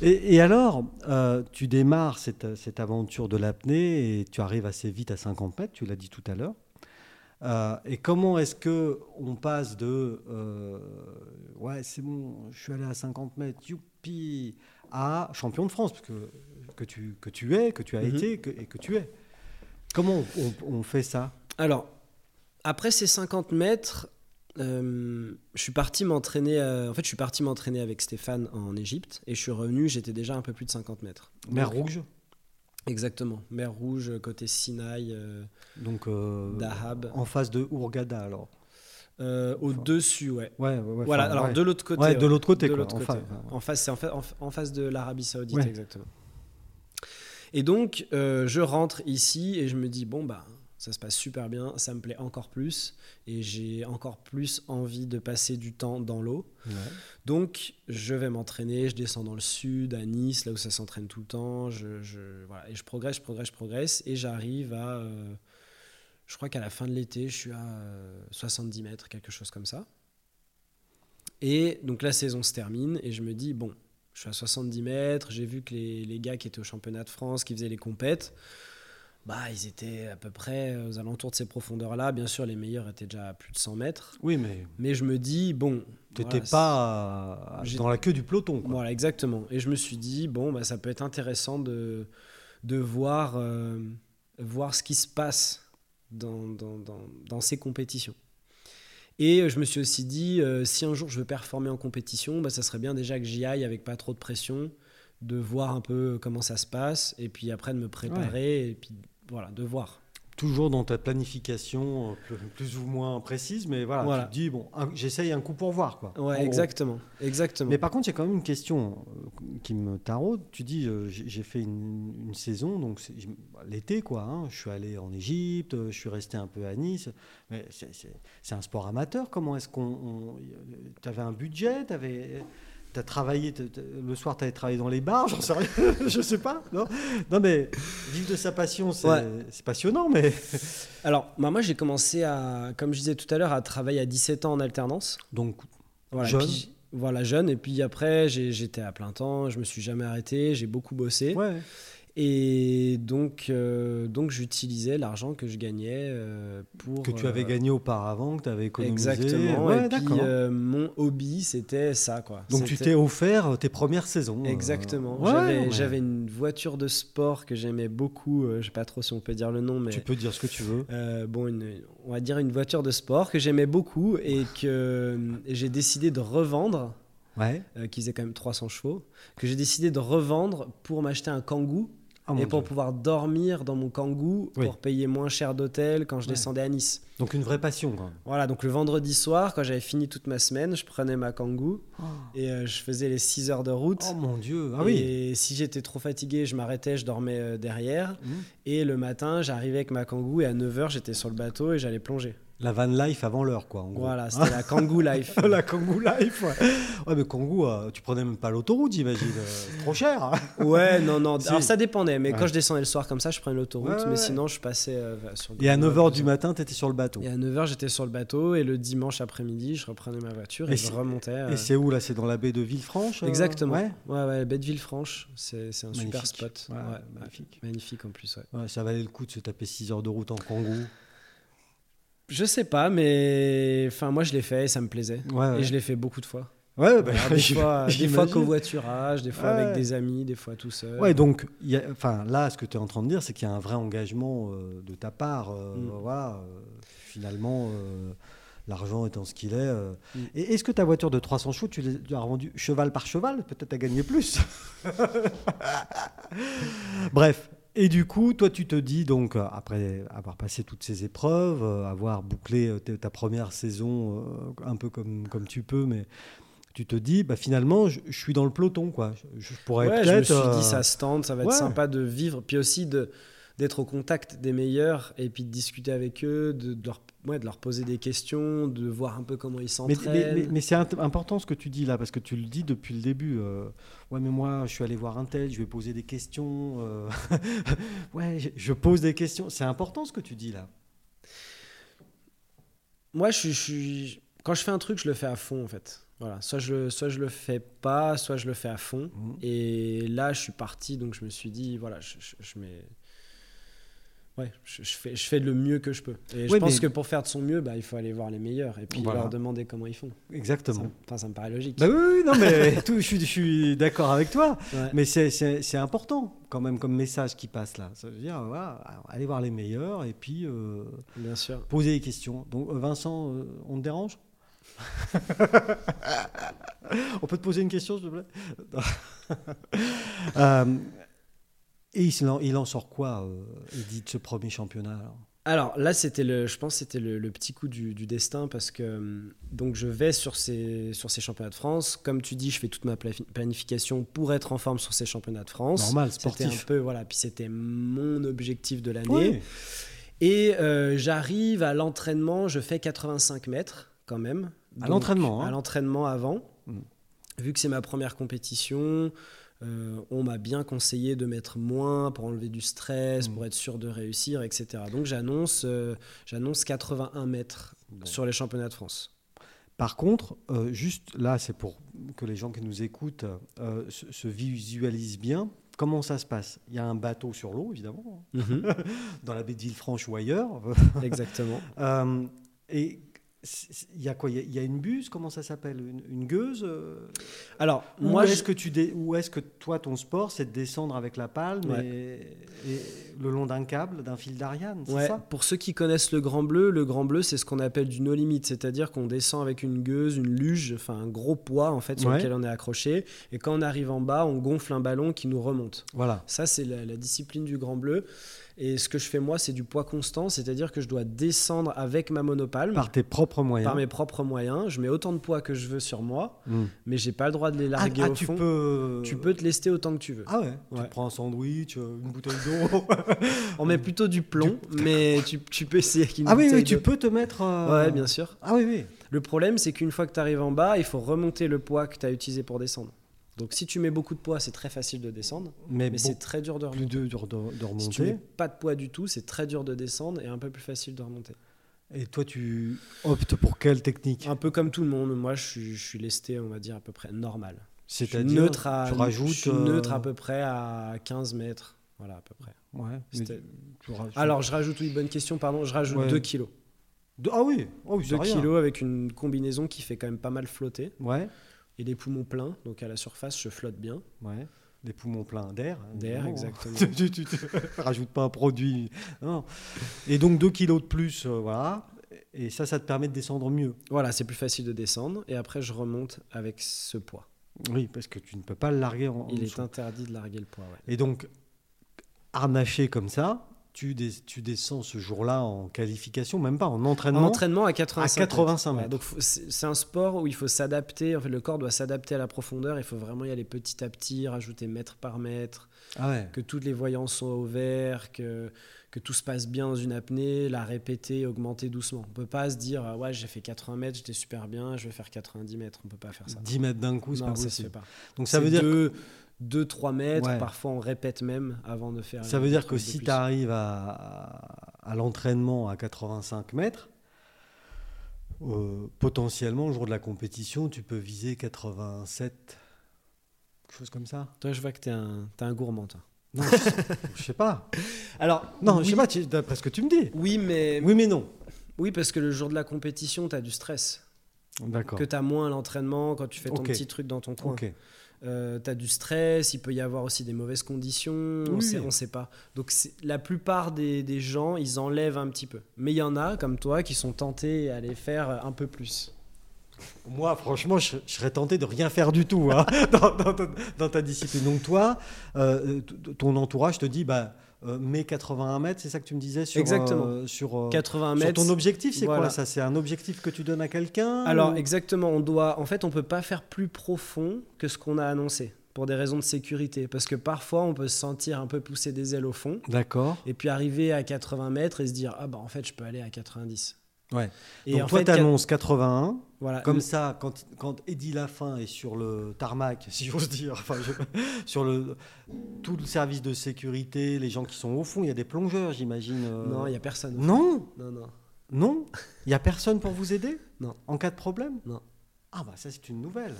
Et, et alors, euh, tu démarres cette, cette aventure de l'apnée et tu arrives assez vite à 50 mètres, tu l'as dit tout à l'heure. Euh, et comment est-ce que on passe de euh, ouais c'est bon, je suis allé à 50 mètres, youpi, à champion de France parce que que tu que tu es, que tu as Mhm. été que- et que tu es. Comment on, on fait ça? Alors, après ces 50 mètres, euh, je suis parti m'entraîner. euh, en fait, je suis parti m'entraîner avec Stéphane en Égypte et je suis revenu. J'étais déjà un peu plus de 50 mètres. Mer Rouge? Exactement. Mer Rouge, côté Sinaï, euh, Donc, euh, Dahab. en face de Hurghada, alors. Euh, Au-dessus, ouais. Ouais, ouais, ouais, Voilà, alors de l'autre côté. Ouais, de l'autre côté, De quoi, côté. face, En face, c'est en, fa- en fa- en face de l'Arabie Saoudite, exactement. Et donc, euh, je rentre ici et je me dis, bon, bah, ça se passe super bien, ça me plaît encore plus et j'ai encore plus envie de passer du temps dans l'eau. Ouais. Donc, je vais m'entraîner, je descends dans le sud, à Nice, là où ça s'entraîne tout le temps. Je, je- voilà, et je progresse, je progresse, je progresse. Et j'arrive à. euh, je crois qu'à la fin de l'été, je suis à euh, 70 mètres, quelque chose comme ça. Et donc, la saison se termine et je me dis, bon, je suis à 70 mètres. J'ai vu que les, les gars qui étaient au championnat de France, qui faisaient les compètes, bah, ils étaient à peu près aux alentours de ces profondeurs-là. Bien sûr, les meilleurs étaient déjà à plus de 100 mètres. Oui, mais Mais je me dis, bon. t'étais voilà, pas euh, dans la queue du peloton. Quoi. voilà, exactement. Et je me suis dit, bon, bah, ça peut être intéressant de, de voir, euh, voir ce qui se passe dans, dans, dans, dans ces compétitions. Et je me suis aussi dit, euh, si un jour je veux performer en compétition, bah, ça serait bien déjà que j'y aille avec pas trop de pression, de voir un peu comment ça se passe, et puis après de me préparer, et puis voilà, de voir. Toujours dans ta planification euh, plus, ou moins précise, mais voilà, Voilà. tu te dis, bon, j'essaye un coup pour voir. Quoi, Ouais, gros. exactement. exactement. Mais par contre, il y a quand même une question euh, qui me taraude. Tu dis, euh, j'ai fait une, une saison, donc l'été, quoi. hein. Je suis allé en Égypte, je suis resté un peu à Nice. Mais c'est- un sport amateur. Comment est-ce qu'on. Tu avais un budget Tu as travaillé, le soir, tu avais travaillé dans les bars, j'en sais rien, je sais pas. Non, non mais vivre de sa passion, c'est Ouais. passionnant, mais. Alors, bah, moi j'ai commencé à, comme je disais tout à l'heure, à travailler à 17 ans en alternance. Donc, Voilà, Jeune. puis- voilà, jeune. Et puis après, j'étais à plein temps, je me suis jamais arrêté, j'ai beaucoup bossé. ouais. Et donc, euh, donc j'utilisais l'argent que je gagnais euh, pour. Que tu avais euh, gagné auparavant, que tu avais économisé. Exactement. Ouais, et puis, mon hobby, c'était ça, quoi. Donc tu t'es offert tes premières saisons. Exactement. ouais, J'avais ouais. une voiture de sport que j'aimais beaucoup. je sais pas trop si on peut dire le nom, mais. Tu peux dire ce que tu veux. Bon, une- on va dire une voiture de sport que j'aimais beaucoup et que j'ai décidé de revendre, Ouais. qui faisait quand même 300 chevaux, que j'ai décidé de revendre pour m'acheter un Kangoo Ah, et pour Dieu. pouvoir dormir dans mon Kangoo Oui. pour payer moins cher d'hôtel quand je Ouais. descendais à Nice. Donc une vraie passion. Voilà, donc le vendredi soir, quand j'avais fini toute ma semaine, je prenais ma Kangoo et euh, je faisais les 6 heures de route. Oh mon Dieu. Ah oui. Et si j'étais trop fatigué, je m'arrêtais, je dormais euh, derrière. Mhm. Et le matin, j'arrivais avec ma Kangoo et à 9h, j'étais sur le bateau et j'allais plonger. La van life avant l'heure, quoi. En gros. Voilà, c'était la Kangoo Life. la Kangoo life. Ouais, ouais mais Kangoo, euh, tu prenais même pas l'autoroute, j'imagine. euh, c'est trop cher. hein. Ouais, non, non. Si. Alors ça dépendait, mais Ouais. quand je descendais le soir comme ça, je prenais l'autoroute. Ouais, mais sinon, je passais euh, sur Et à Grenoble, 9h tout du matin, tu étais sur le bateau. Et à 9h, j'étais sur le bateau et le dimanche après-midi, je reprenais ma voiture et, Et je remontais. euh, Et c'est où là? C'est dans la baie de Villefranche Exactement. Ouais. Ouais, ouais, baie de Villefranche, c'est un super spot. Magnifique. magnifique en plus, ouais. Ouais, ça valait le coup de se taper 6 heures de route en Kangoo. Je sais pas, mais enfin, moi je l'ai fait et ça me plaisait. Ouais, ouais. Et je l'ai fait beaucoup de fois. Ouais, bah, Voilà, des fois, des fois j'imagine. covoiturage, des fois Ouais. avec des amis, des fois tout seul. Ouais, donc, il y a- enfin, là, ce que tu es en train de dire, c'est qu'il y a un vrai engagement euh, de ta part. euh, Mm. Voilà, euh, finalement, l'argent étant ce qu'il est. Mm. Et est-ce que ta voiture de 300 chevaux, tu l'as- tu revendue cheval par cheval? Peut-être à gagner plus. Bref. Et du coup, toi, tu te dis, donc, euh, après avoir passé toutes ces épreuves, euh, avoir bouclé euh, ta première saison un peu comme, comme tu peux, mais tu te dis, bah, finalement, je, je suis dans le peloton, quoi. Je, je pourrais Ouais, je me peut-être. suis dit ça se tente, ça va être sympa de vivre, puis aussi de d'être au contact des meilleurs et puis de discuter avec eux, de, de leur, ouais, de leur poser des questions, de voir un peu comment ils s'entraînent. mais- mais- mais c'est important ce que tu dis là, parce que tu le dis depuis le début. euh, ouais, mais moi, je suis allé voir un tel, je vais poser des questions. euh, ouais, je, je pose des questions. C'est important ce que tu dis là. Moi, je, suis- quand je fais un truc, je le fais à fond en fait. Voilà, soit je, le- soit je le fais pas, soit je le fais à fond. Mhm. Et là, je suis parti, donc je me suis dit, voilà, je, je- je mets. Ouais, je, je fais, je fais le mieux que je peux. Et je pense mais- que pour faire de son mieux, bah, il faut aller voir les meilleurs et puis Voilà. leur demander comment ils font. Exactement. enfin, ça me paraît logique. Bah oui, oui, non, mais tout, je suis, je suis d'accord avec toi. Ouais. Mais c'est- important quand même comme message qui passe là. Ça veut dire, voilà, allez voir les meilleurs et puis euh, Bien sûr. poser des questions. Donc, euh, Vincent, euh, on te dérange? On peut te poser une question, s'il te plaît? Euh, Et il en, il en sort quoi, euh, Edith, ce premier championnat alors Alors là, c'était le, je pense que c'était le, le petit coup du, du destin parce que hum, donc je vais sur ces, sur ces championnats de France. Comme tu dis, je fais toute ma planification pour être en forme sur ces championnats de France. Normal, C'était un sportif. peu voilà, puis c'était mon objectif de l'année. Oui. Et euh, j'arrive à l'entraînement, je fais 85 mètres quand même. À l'entraînement, hein. À l'entraînement avant. Mm. Vu que c'est ma première compétition, euh, on m'a bien conseillé de mettre moins pour enlever du stress, Mm. pour être sûr de réussir, etc. Donc j'annonce euh, j'annonce 81 mètres Bon. sur les championnats de France. Par contre, euh, juste là, c'est pour que les gens qui nous écoutent euh, se, se visualisent bien. Comment ça se passe? Il y a un bateau sur l'eau, évidemment, dans la baie de Villefranche ou ailleurs. Exactement. Euh, et il y a quoi Il y a- il y, a une buse Comment ça s'appelle? Une, une gueuse euh? Alors, moi, est-ce je- que tu dé- ou est-ce que toi, ton sport, c'est de descendre avec la palme Ouais. et, et le long d'un câble, d'un fil d'Ariane, c'est Ouais, ça pour ceux qui connaissent le Grand Bleu, le Grand Bleu, c'est ce qu'on appelle du no limit, c'est-à-dire qu'on descend avec une gueuse, une luge, enfin un gros poids en fait sur Ouais. lequel on est accroché, et quand on arrive en bas, on gonfle un ballon qui nous remonte. Voilà. Ça, c'est la, la discipline du Grand Bleu. Et ce que je fais moi, c'est du poids constant, c'est-à-dire que je dois descendre avec ma monopalme. Par tes propres moyens. par mes propres moyens, je mets autant de poids que je veux sur moi, Mm. mais j'ai pas le droit de les Ah, larguer ah, au tu fond. peux. Tu peux te lester autant que tu veux. Ah ouais, Tu Ouais. te prends un sandwich, euh, une bouteille d'eau. On met plutôt du plomb, mais tu, tu peux essayer avec une ah oui, oui, tu de- peux te mettre. euh, Ouais, bien sûr. Ah oui, oui. Le problème, c'est qu'une fois que tu arrives en bas, il faut remonter le poids que tu as utilisé pour descendre. Donc si tu mets beaucoup de poids, c'est très facile de descendre, Mais, mais bon, c'est très dur de plus remonter. dur de, de- de Si tu mets remonter. pas de poids du tout, c'est très dur de descendre et un peu plus facile de remonter. Et toi, tu optes pour quelle technique? Un peu comme tout le monde, moi je suis, je suis lesté, on va dire, à peu près normal. C'est-à-dire, neutre à, tu rajoutes. je suis euh, neutre à peu près à 15 mètres. Voilà, à peu près. Ouais. Alors je rajoute, oui, bonne question, pardon, je rajoute Ouais. 2 kilos. De- Ah oui, oh, oui, c'est 2 rien. kilos avec une combinaison qui fait quand même pas mal flotter. Ouais, Et les poumons pleins, donc à la surface, je flotte bien. ouais. Des poumons pleins d'air. D'air, évidemment. exactement. tu, tu, tu- rajoutes pas un produit. Non. Et donc 2 kilos de plus, euh, voilà. Et ça, ça te permet de descendre mieux. Voilà, c'est plus facile de descendre. Et après, je remonte avec ce poids. Oui, parce que tu ne peux pas le larguer en, Il est interdit de larguer le poids. ouais. Et donc, harnaché comme ça, tu, des- tu descends ce jour-là en qualification, même pas en En entraînement. entraînement à 85 À 85 Ouais, mètres. donc c'est un sport où il faut s'adapter. En fait, le corps doit s'adapter à la profondeur. Il faut vraiment y aller petit à petit, rajouter mètre par mètre, Ah ouais. que toutes les voyances soient au vert, que, que tout se passe bien dans une apnée, la répéter, augmenter doucement. On peut pas se dire ah ouais j'ai fait 80 mètres, j'étais super bien, je vais faire 90 mètres. On peut pas faire ça. 10 mètres d'un coup, c'est pas ça se possible. fait pas. Donc ça veut dire, 2-3 mètres. Ouais. Parfois on répète même avant de faire. ça veut dire que si tu arrives à, à l'entraînement à 85 mètres, euh, potentiellement, le jour de la compétition, tu peux viser 87, quelque chose comme ça. Toi, je vois que t'es un, t'es un gourmand, toi. Non, je, je sais pas. Alors, Non, oui, je sais pas, tu- d'après ce que tu me dis. Oui, mais Oui, mais non. oui, parce que le jour de la compétition, t'as du stress. D'accord. Que t'as moins à l'entraînement quand tu fais ton petit truc dans ton coin. Euh, t'as du stress, il peut y avoir aussi des mauvaises conditions, on Oui. sait, on sait pas. Donc la plupart des, des gens, ils enlèvent un petit peu. Mais il y en a, comme toi, qui sont tentés à aller faire un peu plus. Moi, franchement, je, je serais tenté de rien faire du tout hein, dans, dans- dans- dans ta discipline. Donc toi, euh, ton entourage te dit, bah, euh, mets 81 mètres, c'est ça que tu me disais sur, Exactement. euh, sur, euh, 80 sur mètres. ton objectif, c'est voilà. quoi ça C'est un objectif que tu donnes à quelqu'un Alors ou- exactement, on doit, en fait, on peut pas faire plus profond que ce qu'on a annoncé pour des raisons de sécurité, parce que parfois on peut se sentir un peu pousser des ailes au fond, D'accord. et puis arriver à 80 mètres et se dire ah bah en fait je peux aller à 90. Ouais. Et Donc en toi, tu annonces 81. voilà, Comme ça, quand, quand Eddie Lafin est sur le tarmac, si j'ose dire, enfin, je- sur le, tout le service de sécurité, les gens qui sont au fond, il y a des plongeurs, j'imagine. euh. non, il y a personne. Non Non, non. Non Il n'y a personne pour vous aider Non. En cas de problème Non. Ah bah ça c'est une nouvelle.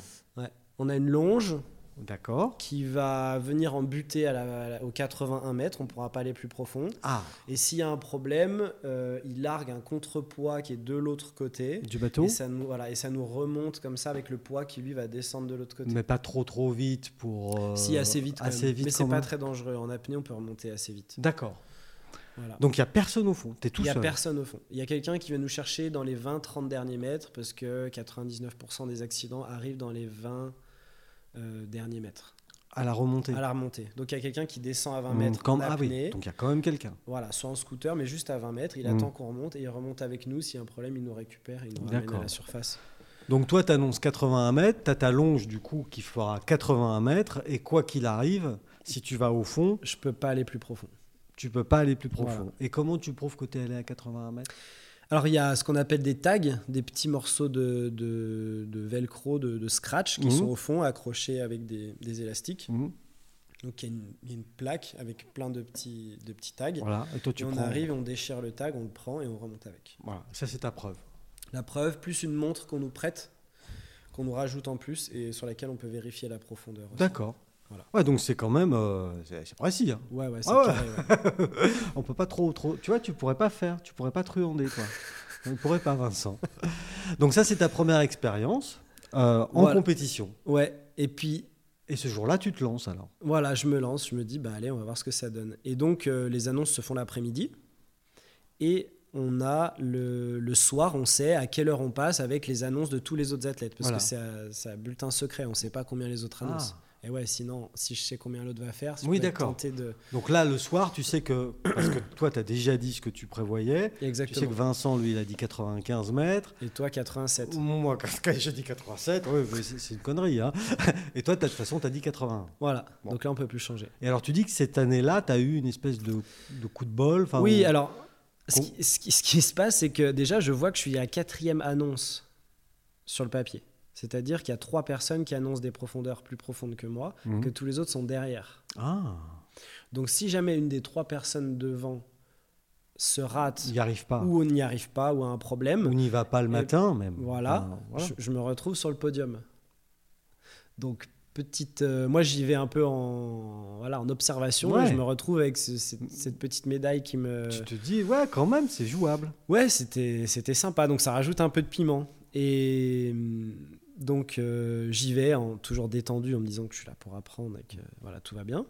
On a une longe D'accord. qui va venir en buter à la, aux 81 mètres, on pourra pas aller plus profond. Ah, Et s'il y a un problème, euh, il largue un contrepoids qui est de l'autre côté. du bateau Et ça, nous, voilà, et ça nous remonte comme ça avec le poids qui lui va descendre de l'autre côté. Mais pas trop trop vite pour... euh, Si, assez vite. quand Assez même. vite Mais c'est pas très dangereux. En apnée, on peut remonter assez vite. D'accord. Voilà. Donc il n'y a personne au fond, tu es tout Il n'y a seul. personne au fond. Il y a quelqu'un qui vient nous chercher dans les 20-30 derniers mètres parce que 99% des accidents arrivent dans les 20 euh, derniers mètres. À la remontée. à la remontée. Donc il y a quelqu'un qui descend à 20 Mmh, mètres ah oui, donc il y a quand même quelqu'un. Voilà, soit en scooter, mais juste à 20 mètres. Il Mm. attend qu'on remonte et il remonte avec nous. S'il y a un problème, il nous récupère et il nous ramène à la surface. Donc toi, tu annonces 81 mètres, tu as ta longe du coup qui fera 81 mètres, et quoi qu'il arrive, si tu vas au fond, Je peux pas aller plus profond. tu peux pas aller plus profond. Voilà. Et comment tu prouves que tu es allé à 81 mètres? Alors il y a ce qu'on appelle des tags, des petits morceaux de, de, de velcro, de, de scratch qui Mhm. sont au fond accrochés avec des, des élastiques. Mhm. Donc il y, a une- il y a une plaque avec plein de petits, de petits tags. Voilà, et toi Et tu on prends. arrive, on déchire le tag, on le prend et on remonte avec. Voilà, ça c'est ta preuve. La preuve, plus une montre qu'on nous prête, qu'on nous rajoute en plus et sur laquelle on peut vérifier la profondeur. D'accord. Voilà. Ouais, donc c'est quand même euh, c'est précis. hein. Ouais, ouais, c'est Ah ouais. carré, ouais. On peut pas trop, trop. Tu vois, tu pourrais pas faire, tu pourrais pas truander, toi. On pourrait pas, Vincent. Donc ça, c'est ta première expérience euh, en Voilà. compétition. Ouais, et puis Et ce jour-là, tu te lances alors. Voilà, je me lance, je me dis, bah allez, on va voir ce que ça donne. Et donc, euh, les annonces se font l'après-midi. Et on a le, le soir, on sait à quelle heure on passe avec les annonces de tous les autres athlètes. Parce Voilà. que c'est à bulletin secret, on ne sait pas combien les autres annoncent. Et ouais, sinon, si je sais combien l'autre va faire, je Oui, d'accord. de. Donc là, le soir, tu sais que. Parce que toi, tu as déjà dit ce que tu prévoyais. Tu sais Exactement. que Vincent, lui, il a dit 95 mètres. Et toi, 87. Moi, quand j'ai dit 87, ouais, mais c'est une connerie. Hein. Et toi, de toute façon, tu as dit 81. Voilà, Bon. donc là, on peut plus changer. Et alors, tu dis que cette année-là, tu as eu une espèce de, de coup de bol. oui, ou- alors, ce Com- qui, ce qui- ce qui se passe, c'est que déjà, je vois que je suis à la quatrième annonce sur le papier. C'est-à-dire qu'il y a trois personnes qui annoncent des profondeurs plus profondes que moi, Mhm. que tous les autres sont derrière. Ah, Donc si jamais une des trois personnes devant se rate n'y arrive pas. ou on n'y arrive pas ou a un problème, On n'y va pas le matin, même. voilà. Je, je me retrouve sur le podium. Donc petite, euh, moi j'y vais un peu en voilà en observation Ouais. et je me retrouve avec ce- cette, cette petite médaille qui me Tu te dis, ouais, quand même, c'est jouable. ouais c'était c'était sympa donc ça rajoute un peu de piment et donc euh, j'y vais en toujours détendu en me disant que je suis là pour apprendre et que voilà tout va bien.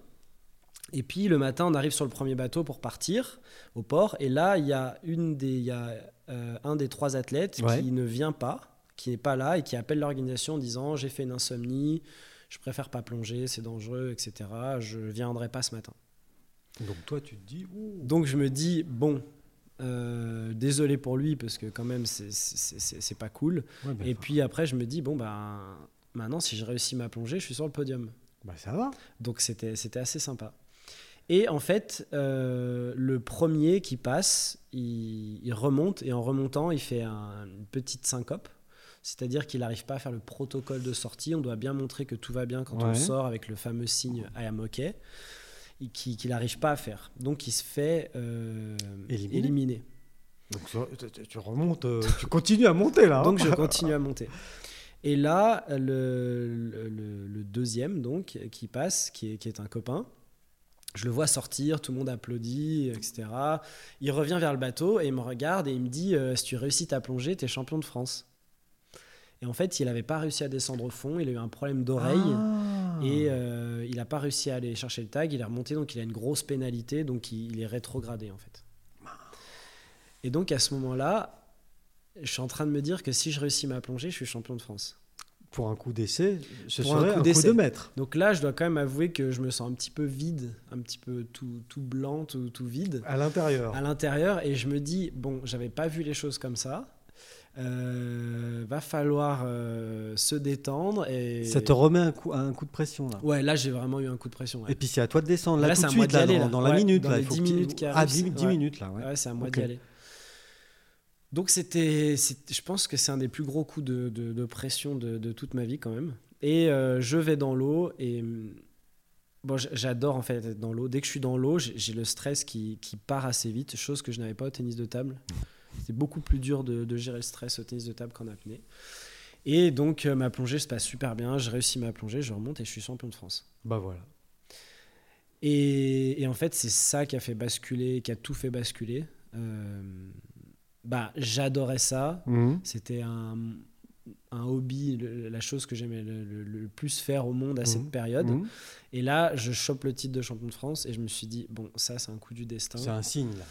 Et puis le matin, on arrive sur le premier bateau pour partir au port. Et là, il y a, une des, il y a euh, un des trois athlètes Ouais. qui ne vient pas, qui n'est pas là et qui appelle l'organisation en disant J'ai fait une insomnie, je préfère pas plonger, c'est dangereux, etc. Je viendrai pas ce matin. Donc toi, tu te dis, ouh. Donc je me dis Bon, euh, désolé pour lui parce que quand même, c'est- pas cool. Ouais, ben, Et puis après, je me dis Bon, ben maintenant, si je réussis ma plongée, je suis sur le podium. bah, ça va. Donc c'était c'était assez sympa. Et en fait, euh, le premier qui passe, il, il remonte et en remontant, il fait un- une petite syncope. C'est-à-dire qu'il n'arrive pas à faire le protocole de sortie. On doit bien montrer que tout va bien quand on sort avec le fameux signe I am qu'il n'arrive pas à faire. Donc il se fait euh, Éliminer. éliminer. Donc tu- remontes, euh, tu continues à monter là. hein. Donc je continue à monter. Et là, le, le- le- le deuxième donc qui passe, qui est, qui est un copain, je le vois sortir, tout le monde applaudit, etc. Il revient vers le bateau et il me regarde et il me dit euh, Si tu réussis ta plongée, tu es champion de France. Et en fait, il n'avait pas réussi à descendre au fond, il a eu un problème d'oreille. Ah. Et euh, il n'a pas réussi à aller chercher le tag, il est remonté, donc il a une grosse pénalité, donc il, il est rétrogradé en fait. Et donc à ce moment-là, je suis en train de me dire que si je réussis ma plongée, je suis champion de France. Pour un coup d'essai, ce Pour un serait coup un coup, d'essai. de maître. Donc là, je dois quand même avouer que je me sens un petit peu vide, un petit peu tout, tout blanc, tout, tout vide À l'intérieur. à l'intérieur, et je me dis, bon, j'avais pas vu les choses comme ça. Euh, va falloir euh, se détendre et Ça te remet un coup, un coup de pression là. ouais là j'ai vraiment eu un coup de pression ouais. Et puis c'est à toi de descendre là, Là, tout de suite d'y là, aller, dans, là. dans la Ouais, minute dans là. il faut 10 que tu- minutes qui Ah, arrivent, 10, 10 ouais. minutes là. Ouais. C'est à moi Ok. d'y aller. Donc c'était, je pense que c'est un des plus gros coups de, de- de pression de, de toute ma vie quand même. Et euh, je vais dans l'eau et hum, bon, j'adore en fait être dans l'eau. Dès que je suis dans l'eau, j'ai j'ai le stress qui, qui part assez vite, chose que je n'avais pas au tennis de table. C'est beaucoup plus dur de, de gérer le stress au tennis de table qu'en apnée. Et donc euh, ma plongée se passe super bien. Je réussis ma plongée, je remonte et je suis champion de France. Bah voilà. Et, et en fait, c'est ça qui a fait basculer, qui a tout fait basculer. Euh, bah, j'adorais ça. Mhm. C'était un, un hobby, le- la chose que j'aimais le, le- le plus faire au monde à Mhm. cette période. Mhm. Et là, je chope le titre de champion de France et je me suis dit, bon, ça, c'est un coup du destin. C'est un signe là.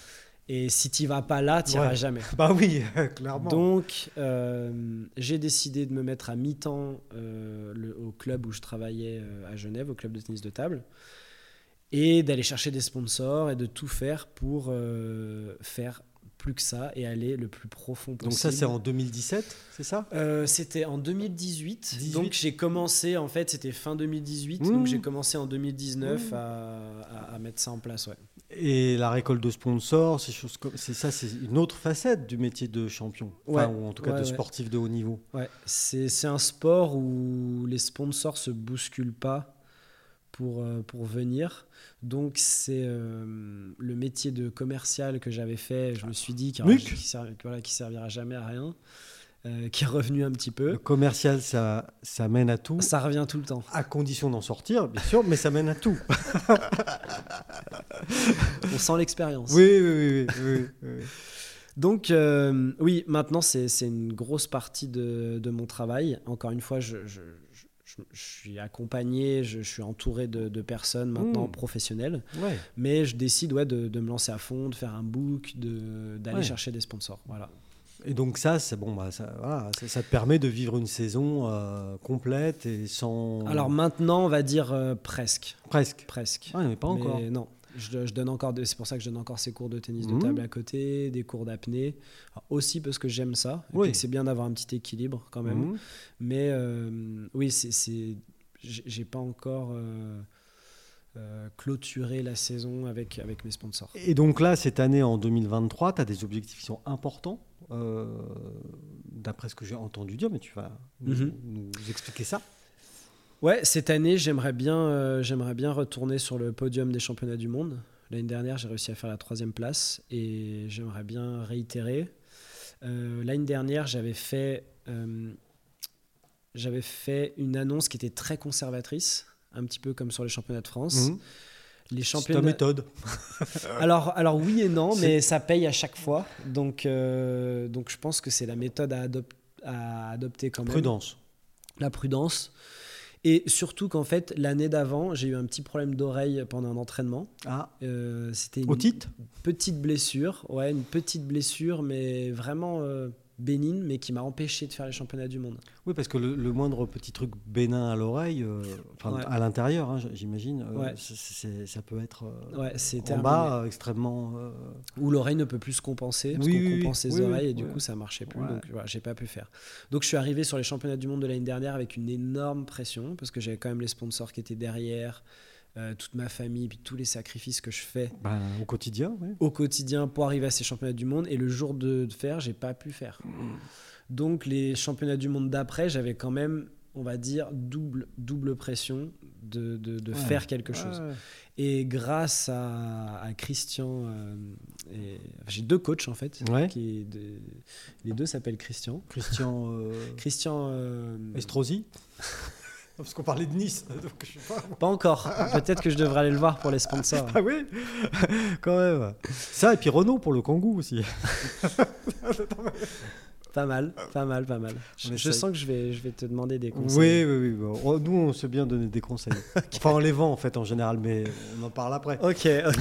Et si tu vas pas là, tu Ouais. n'iras jamais. Bah oui, clairement. Donc, euh, j'ai décidé de me mettre à mi-temps euh, au club où je travaillais euh, à Genève, au club de tennis de table, et d'aller chercher des sponsors et de tout faire pour euh, faire plus que ça et aller le plus profond possible. Donc ça, c'est en 2017, c'est ça? Euh, c'était en 2018. 18. Donc j'ai commencé, en fait, c'était fin 2018. Mmh. Donc j'ai commencé en 2019 Mmh. à, à- à mettre ça en place. Ouais. Et la récolte de sponsors, ces choses comme c'est ça, c'est une autre facette du métier de champion, Enfin, Ouais, ou en tout cas ouais, de ouais. sportif de haut niveau. Ouais, c'est c'est un sport où les sponsors se bousculent pas pour, euh, pour venir. Donc c'est euh, le métier de commercial que j'avais fait, je me suis dit qu'il Muc. qui, servi- voilà, qui servira jamais à rien, euh, qui est revenu un petit Le peu. commercial, ça, ça mène à tout, Ça revient tout le temps. à condition d'en sortir, bien sûr, mais ça mène à tout. On sent l'expérience. Oui, oui, oui, oui, oui, oui. Donc euh, oui, maintenant c'est c'est une grosse partie de, de mon travail. Encore une fois, je, je- je- suis accompagné, je, je suis entouré de, de personnes maintenant Mmh. professionnelles. Ouais. Mais je décide ouais, de, de me lancer à fond, de faire un book, de- d'aller Ouais. chercher des sponsors. Voilà. Et donc ça, c'est bon, bah, ça, voilà, ça, ça te permet de vivre une saison euh, complète et sans. Alors maintenant, on va dire euh, presque. presque. Presque. Ouais, mais pas encore. Mais non. Je, je donne encore c'est pour ça que je donne encore ces cours de tennis Mhm. de table à côté, des cours d'apnée. Alors, Aussi parce que j'aime ça. Oui. que c'est bien d'avoir un petit équilibre quand même. Mhm. Mais euh, oui, c'est, j'ai pas encore euh, euh, clôturé la saison avec, avec mes sponsors. Et donc là, cette année, en 2023, tu as des objectifs qui sont importants, euh, d'après ce que j'ai entendu dire, mais tu vas nous, Mhm. nous expliquer ça. Ouais, cette année, j'aimerais bien, euh, j'aimerais bien retourner sur le podium des championnats du monde. L'année dernière, j'ai réussi à faire la troisième place et j'aimerais bien réitérer. Euh, L'année dernière, j'avais fait, euh, j'avais fait une annonce qui était très conservatrice, un petit peu comme sur les championnats de France. Mhm. Les C'est ta championnats. méthode. Alors, alors oui et non, mais ça paye à chaque fois. Donc, euh, donc je pense que c'est la méthode à, adop- à adopter quand même. Prudence. La prudence. Et surtout qu'en fait, l'année d'avant, j'ai eu un petit problème d'oreille pendant un entraînement. Ah, Euh, C'était une petite blessure. Ouais, une petite blessure, mais vraiment euh, bénigne, mais qui m'a empêché de faire les championnats du monde. Oui, parce que le, le moindre petit truc bénin à l'oreille, euh, enfin Ouais. à l'intérieur, hein, j'imagine, euh, Ouais. ça peut être euh, Ouais, en terminé. bas extrêmement. Où l'oreille ne peut plus se compenser, parce Oui, qu'on oui, compense oui, oui, oreilles et du coup ça marchait plus. Donc voilà, j'ai pas pu faire. Donc je suis arrivé sur les championnats du monde de l'année dernière avec une énorme pression, parce que j'avais quand même les sponsors qui étaient derrière, euh, toute ma famille, puis tous les sacrifices que je fais ben, au quotidien, au quotidien pour arriver à ces championnats du monde. Et le jour de, de faire, j'ai pas pu faire. Donc les championnats du monde d'après, j'avais quand même, on va dire, double, double pression de, de- de Ouais. faire quelque chose. Ouais. Et grâce à, à Christian, euh, enfin, j'ai deux coachs en fait. Ouais. Qui, de- les deux s'appellent Christian. Christian euh, Christian, euh, Estrosi Parce qu'on parlait de Nice, donc je sais pas. pas encore. Peut-être que je devrais aller le voir pour les sponsors. Ah oui? Quand même. Ça, et puis Renault pour le Kangoo aussi. Pas mal, pas mal, pas mal. Je, sens que je vais, je vais te demander des conseils. Oui, oui, oui. bon. Oh, Nous, on sait bien donner des conseils. Enfin, on les vend en fait en général, mais on en parle après. Ok, ok.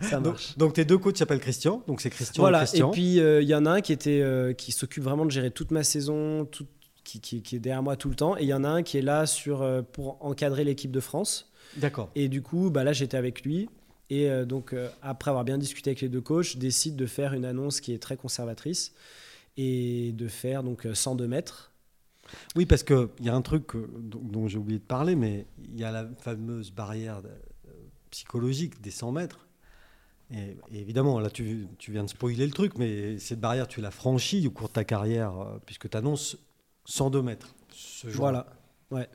Ça Donc, marche. donc tes deux coachs s'appellent Christian, donc c'est Christian Voilà, et Christian. et puis euh, il y en a un qui, était, euh, qui s'occupe vraiment de gérer toute ma saison, tout- qui, qui- qui est derrière moi tout le temps, et il y en a un qui est là sur, euh, pour encadrer l'équipe de France. D'accord. Et du coup, bah là, j'étais avec lui. Et euh, donc, euh, après avoir bien discuté avec les deux coachs, décide de faire une annonce qui est très conservatrice et de faire donc euh, 102 mètres. Oui, parce qu'il y a un truc dont, dont j'ai oublié de parler, mais il y a la fameuse barrière psychologique des 100 mètres. Et, et évidemment, là, tu, tu viens de spoiler le truc, mais cette barrière, tu l'as franchie au cours de ta carrière, puisque tu annonces 102 mètres ce jour Voilà. Ouais.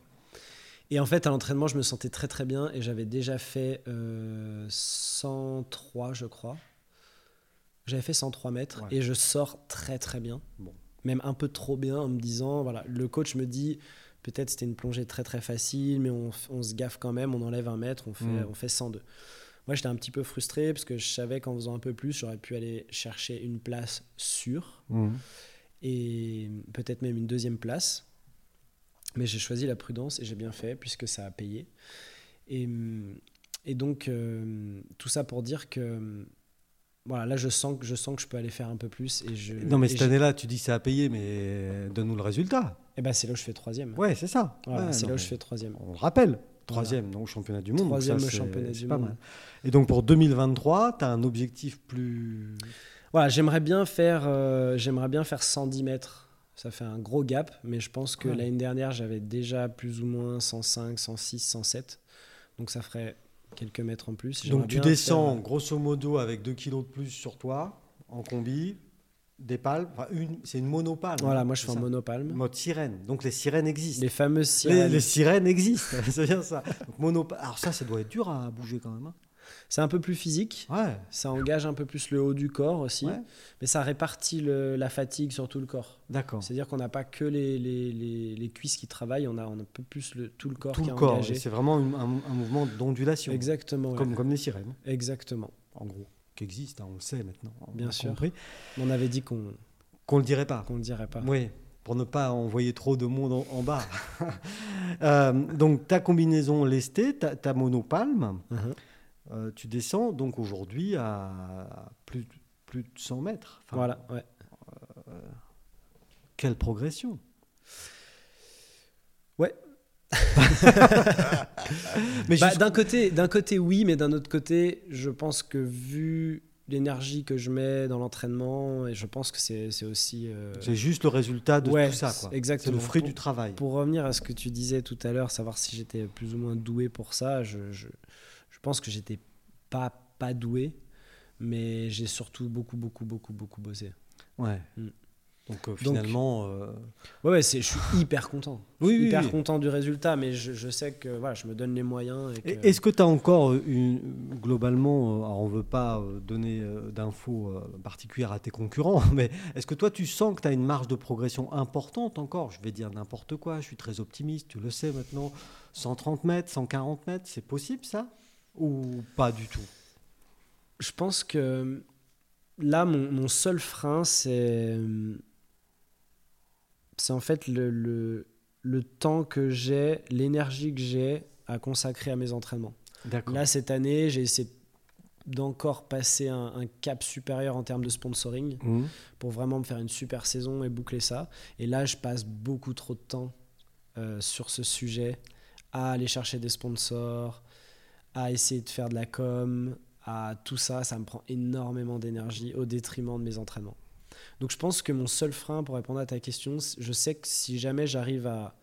Et en fait, à l'entraînement, je me sentais très très bien et j'avais déjà fait euh, 103, je crois. J'avais fait 103 mètres Ouais. et je sors très très bien. Bon. Même un peu trop bien en me disant, voilà, le coach me dit, peut-être c'était une plongée très très facile, mais on, on se gaffe quand même, on enlève un mètre, on fait, Mm. on fait 102. Moi, j'étais un petit peu frustré parce que je savais qu'en faisant un peu plus, j'aurais pu aller chercher une place sûre Mhm. Et peut-être même une deuxième place. Mais j'ai choisi la prudence et j'ai bien fait puisque ça a payé. Et, Et donc, euh, tout ça pour dire que voilà, là, je sens, que, je sens que je peux aller faire un peu plus. Et je, Non, mais et cette année-là, tu dis c'est à payer, mais donne-nous le résultat. eh ben, c'est là où je fais troisième. Ouais, c'est ça. Voilà, Ouais, c'est là où je fais troisième. On le rappelle, troisième donc, au championnat du monde. donc Troisième ça, championnat du pas monde. mal. Et donc pour 2023, tu as un objectif plus. Voilà, j'aimerais bien faire, euh, j'aimerais bien faire 110 mètres. Ça fait un gros gap, mais je pense que Ouais. l'année dernière, j'avais déjà plus ou moins 105, 106, 107. Donc ça ferait quelques mètres en plus. J'aimerais Donc tu descends faire- grosso modo avec 2 kilos de plus sur toi, en combi, des palmes. Enfin, une, c'est une monopalme. Voilà, moi je fais ça monopalme. Mode sirène. Donc les sirènes existent. Les fameuses sirènes. les sirènes existent, c'est bien ça. Donc, Alors ça, ça doit être dur à bouger quand même. hein. C'est un peu plus physique. Ouais. Ça engage un peu plus le haut du corps aussi. Ouais. Mais ça répartit le- la fatigue sur tout le corps. D'accord. C'est-à-dire qu'on n'a pas que les, les, les- les cuisses qui travaillent, on a, on a un peu plus le, tout le corps Tout qui le est corps. engagé. C'est vraiment un, un mouvement d'ondulation. Exactement. ouais. Comme, comme les sirènes, Exactement. en gros, qui existent, hein, on le sait maintenant. on Bien sûr. compris. On avait dit qu'on Qu'on le dirait pas. qu'on ne dirait pas. Oui, pour ne pas envoyer trop de monde en, en bas. Euh, donc ta combinaison lestée, ta, ta monopalme, Mhm. Euh, tu descends donc aujourd'hui à plus, plus de 100 mètres. Enfin, Voilà, ouais. Quelle progression Ouais. Mais Bah, d'un côté, d'un côté oui, mais d'un autre côté, je pense que vu l'énergie que je mets dans l'entraînement, et je pense que c'est c'est aussi. euh, c'est juste le résultat de ouais, tout ça. c'est- quoi. C'est exactement. le fruit Pour- du travail. Pour revenir à ce que tu disais tout à l'heure, savoir si j'étais plus ou moins doué pour ça, je pense que j'étais pas, pas doué, mais j'ai surtout beaucoup, beaucoup, beaucoup, beaucoup bossé. Ouais. Mm. Donc, euh, finalement, euh, Ouais, ouais, c'est- je suis hyper content. Oui, oui, hyper oui. content du résultat, mais je, je sais que voilà, je me donne les moyens. Que- Est-ce que tu as encore une, globalement, euh, alors on ne veut pas euh, donner d'infos particulières à tes concurrents, mais est-ce que toi tu sens que tu as une marge de progression importante encore? Je vais dire n'importe quoi, je suis très optimiste, tu le sais maintenant. 130 mètres, 140 mètres, c'est possible ça? Ou pas du tout? Je pense que là, mon, mon seul frein, c'est c'est en fait le, le, le temps que j'ai, l'énergie que j'ai à consacrer à mes entraînements. Là, cette année, j'ai essayé d'encore passer un, un cap supérieur en termes de sponsoring Mhm. pour vraiment me faire une super saison et boucler ça. Et là, je passe beaucoup trop de temps euh, sur ce sujet à aller chercher des sponsors, à essayer de faire de la com, à tout ça. Ça me prend énormément d'énergie au détriment de mes entraînements. Donc je pense que mon seul frein pour répondre à ta question, je sais que si jamais j'arrive à,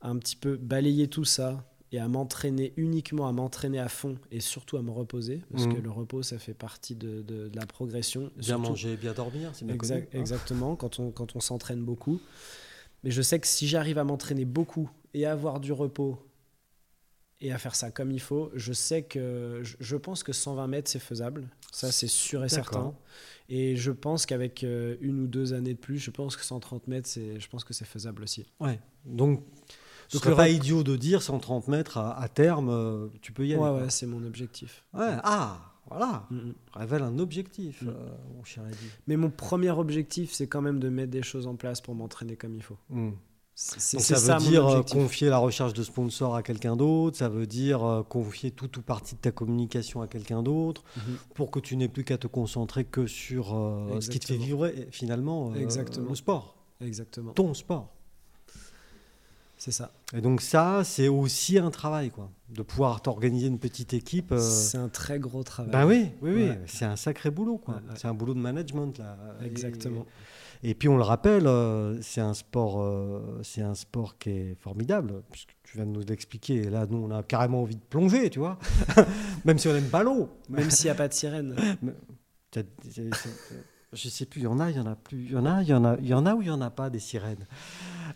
à un petit peu balayer tout ça et à m'entraîner uniquement, à m'entraîner à fond et surtout à me reposer, parce Mhm. que le repos, ça fait partie de, de- de la progression. Bien Surtout- manger, bien dormir, c'est bien connu, hein. exactement, quand on, quand on s'entraîne beaucoup. Mais je sais que si j'arrive à m'entraîner beaucoup et à avoir du repos et à faire ça comme il faut, je sais que je, pense que 120 mètres c'est faisable. Ça c'est sûr et certain. Et je pense qu'avec euh, une ou deux années de plus, je pense que 130 mètres c'est, je pense que c'est faisable aussi. Ouais. Donc, ce serait pas idiot de dire 130 mètres à, à terme, euh, tu peux y aller. Ouais, ouais, c'est mon objectif. Ouais, Ah, voilà. Mm. Révèle un objectif, Mm. euh, mon cher Eddy. Mais mon premier objectif, c'est quand même de mettre des choses en place pour m'entraîner comme il faut. Mm. Donc ça veut dire euh, confier la recherche de sponsors à quelqu'un d'autre, ça veut dire euh, confier tout ou partie de ta communication à quelqu'un d'autre, Mhm. pour que tu n'aies plus qu'à te concentrer que sur euh, ce qui te fait et, finalement euh, Exactement. le sport, Exactement. ton sport. C'est ça. Et donc ça, c'est aussi un travail, quoi, de pouvoir t'organiser une petite équipe. euh, C'est un très gros travail. Ben oui, oui, oui, Ouais. c'est un sacré boulot, quoi. Ouais, ouais. C'est un boulot de management là. Exactement. Et, et puis on le rappelle, euh, c'est un sport, euh, c'est un sport qui est formidable, puisque tu viens de nous l'expliquer. Et là, nous, on a carrément envie de plonger, tu vois, même si on n'aime pas l'eau. Même s'il n'y a pas de sirène. Je sais plus, il y en a, il y en a plus, il y en a, il y en a, il y en a ou il y en a pas des sirènes.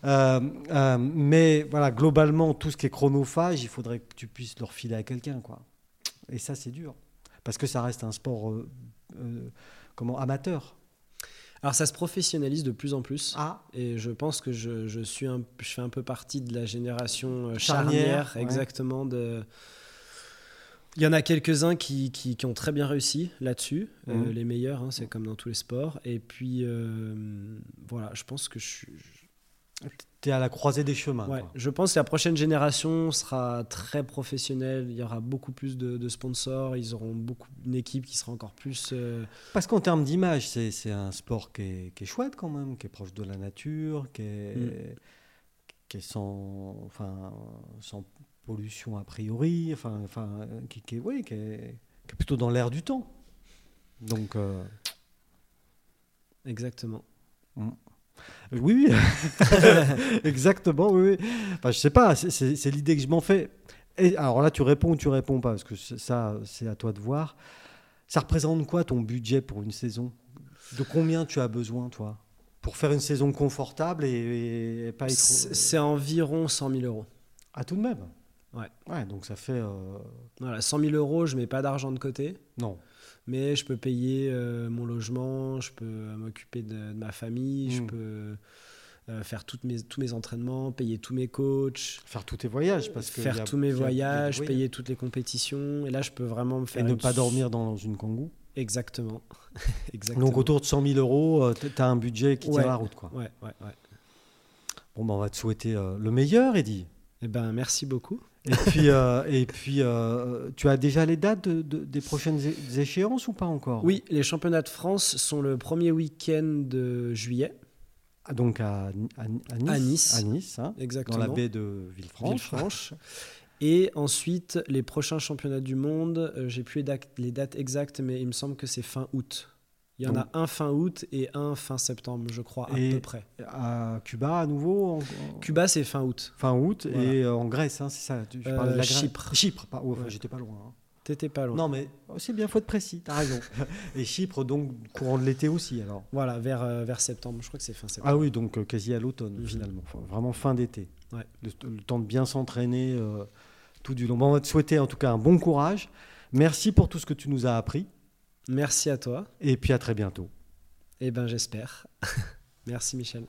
Euh, euh, mais voilà, globalement, tout ce qui est chronophage, il faudrait que tu puisses le refiler à quelqu'un, quoi. Et ça, c'est dur, parce que ça reste un sport, euh, comment, amateur. Alors ça se professionnalise de plus en plus. Ah, Et je pense que je, je suis un, je fais un peu partie de la génération euh, Charnière, ouais. exactement. De... Il y en a quelques-uns qui, qui, qui ont très bien réussi là-dessus, euh, Mhm. les meilleurs, hein, c'est comme dans tous les sports. Et puis euh, voilà, je pense que je suis. Tu es à la croisée des chemins. Ouais, quoi. je pense que la prochaine génération sera très professionnelle. Il y aura beaucoup plus de, de sponsors. Ils auront beaucoup une équipe qui sera encore plus. euh, Parce qu'en termes d'image, c'est c'est un sport qui est, qui est chouette quand même, qui est proche de la nature, qui est, Mm. qui est sans, enfin, sans pollution a priori, enfin, enfin, qui, qui est, oui, qui, est, qui est plutôt dans l'air du temps. Donc, euh, exactement. Oui, oui, exactement, oui. oui. Enfin, je sais pas, c'est- l'idée que je m'en fais. Et alors là, tu réponds ou tu réponds pas, parce que ça, c'est à toi de voir. Ça représente quoi ton budget pour une saison? De combien tu as besoin, toi? Pour faire une saison confortable et, et pas être. C'est c'est environ 100 000 euros. Ah, tout de même? Ouais. Ouais, donc ça fait. euh, Voilà, 100 000 euros, je mets pas d'argent de côté. Non. Mais je peux payer euh, mon logement, je peux euh, m'occuper de, de ma famille, je Mm. peux euh, faire toutes mes, tous mes entraînements, payer tous mes coachs, Faire tous tes voyages. Parce que faire a- tous mes voyages, payer toutes les compétitions. Et là, je peux vraiment me Et faire. ne une pas dormir dans une kangou. Exactement. Exactement. Donc autour de 100 000 euros, tu as un budget qui Ouais. tient la route. Quoi. Ouais, ouais, ouais. Bon, ben, on va te souhaiter euh, le meilleur, Eddy. Eh ben, merci beaucoup. Et puis, euh, et puis euh, tu as déjà les dates de- de- des prochaines échéances ou pas encore? Oui, les championnats de France sont le premier week-end de juillet. Ah, donc à, à- à Nice. À Nice. À Nice, hein, Exactement. dans la baie de Villefranche. Villefranche. Et ensuite, les prochains championnats du monde, euh, j'ai plus les dates exactes, mais il me semble que c'est fin août. Il y en Donc- a un fin août et un fin septembre, je crois, à peu près. À Cuba, à nouveau, en- Cuba, c'est fin août. fin août, Voilà. et euh, en Grèce, hein, c'est ça tu, Euh, de la Grèce Chypre. Chypre, pas, oh, enfin, Ouais. j'étais pas loin. hein. T'étais pas loin. Non, mais c'est bien, faut être précis, t'as raison. et Chypre, donc, courant de l'été aussi, alors. Voilà, vers, euh, vers septembre. Je crois que c'est fin septembre. Ah oui, donc euh, quasi à l'automne, Mhm. finalement. Enfin, vraiment fin d'été. Ouais. Le, le temps de bien s'entraîner euh, tout du long. Bon, on va te souhaiter en tout cas un bon courage. Merci pour tout ce que tu nous as appris. Merci à toi. Et puis à très bientôt. Eh ben, j'espère. Merci, Michel.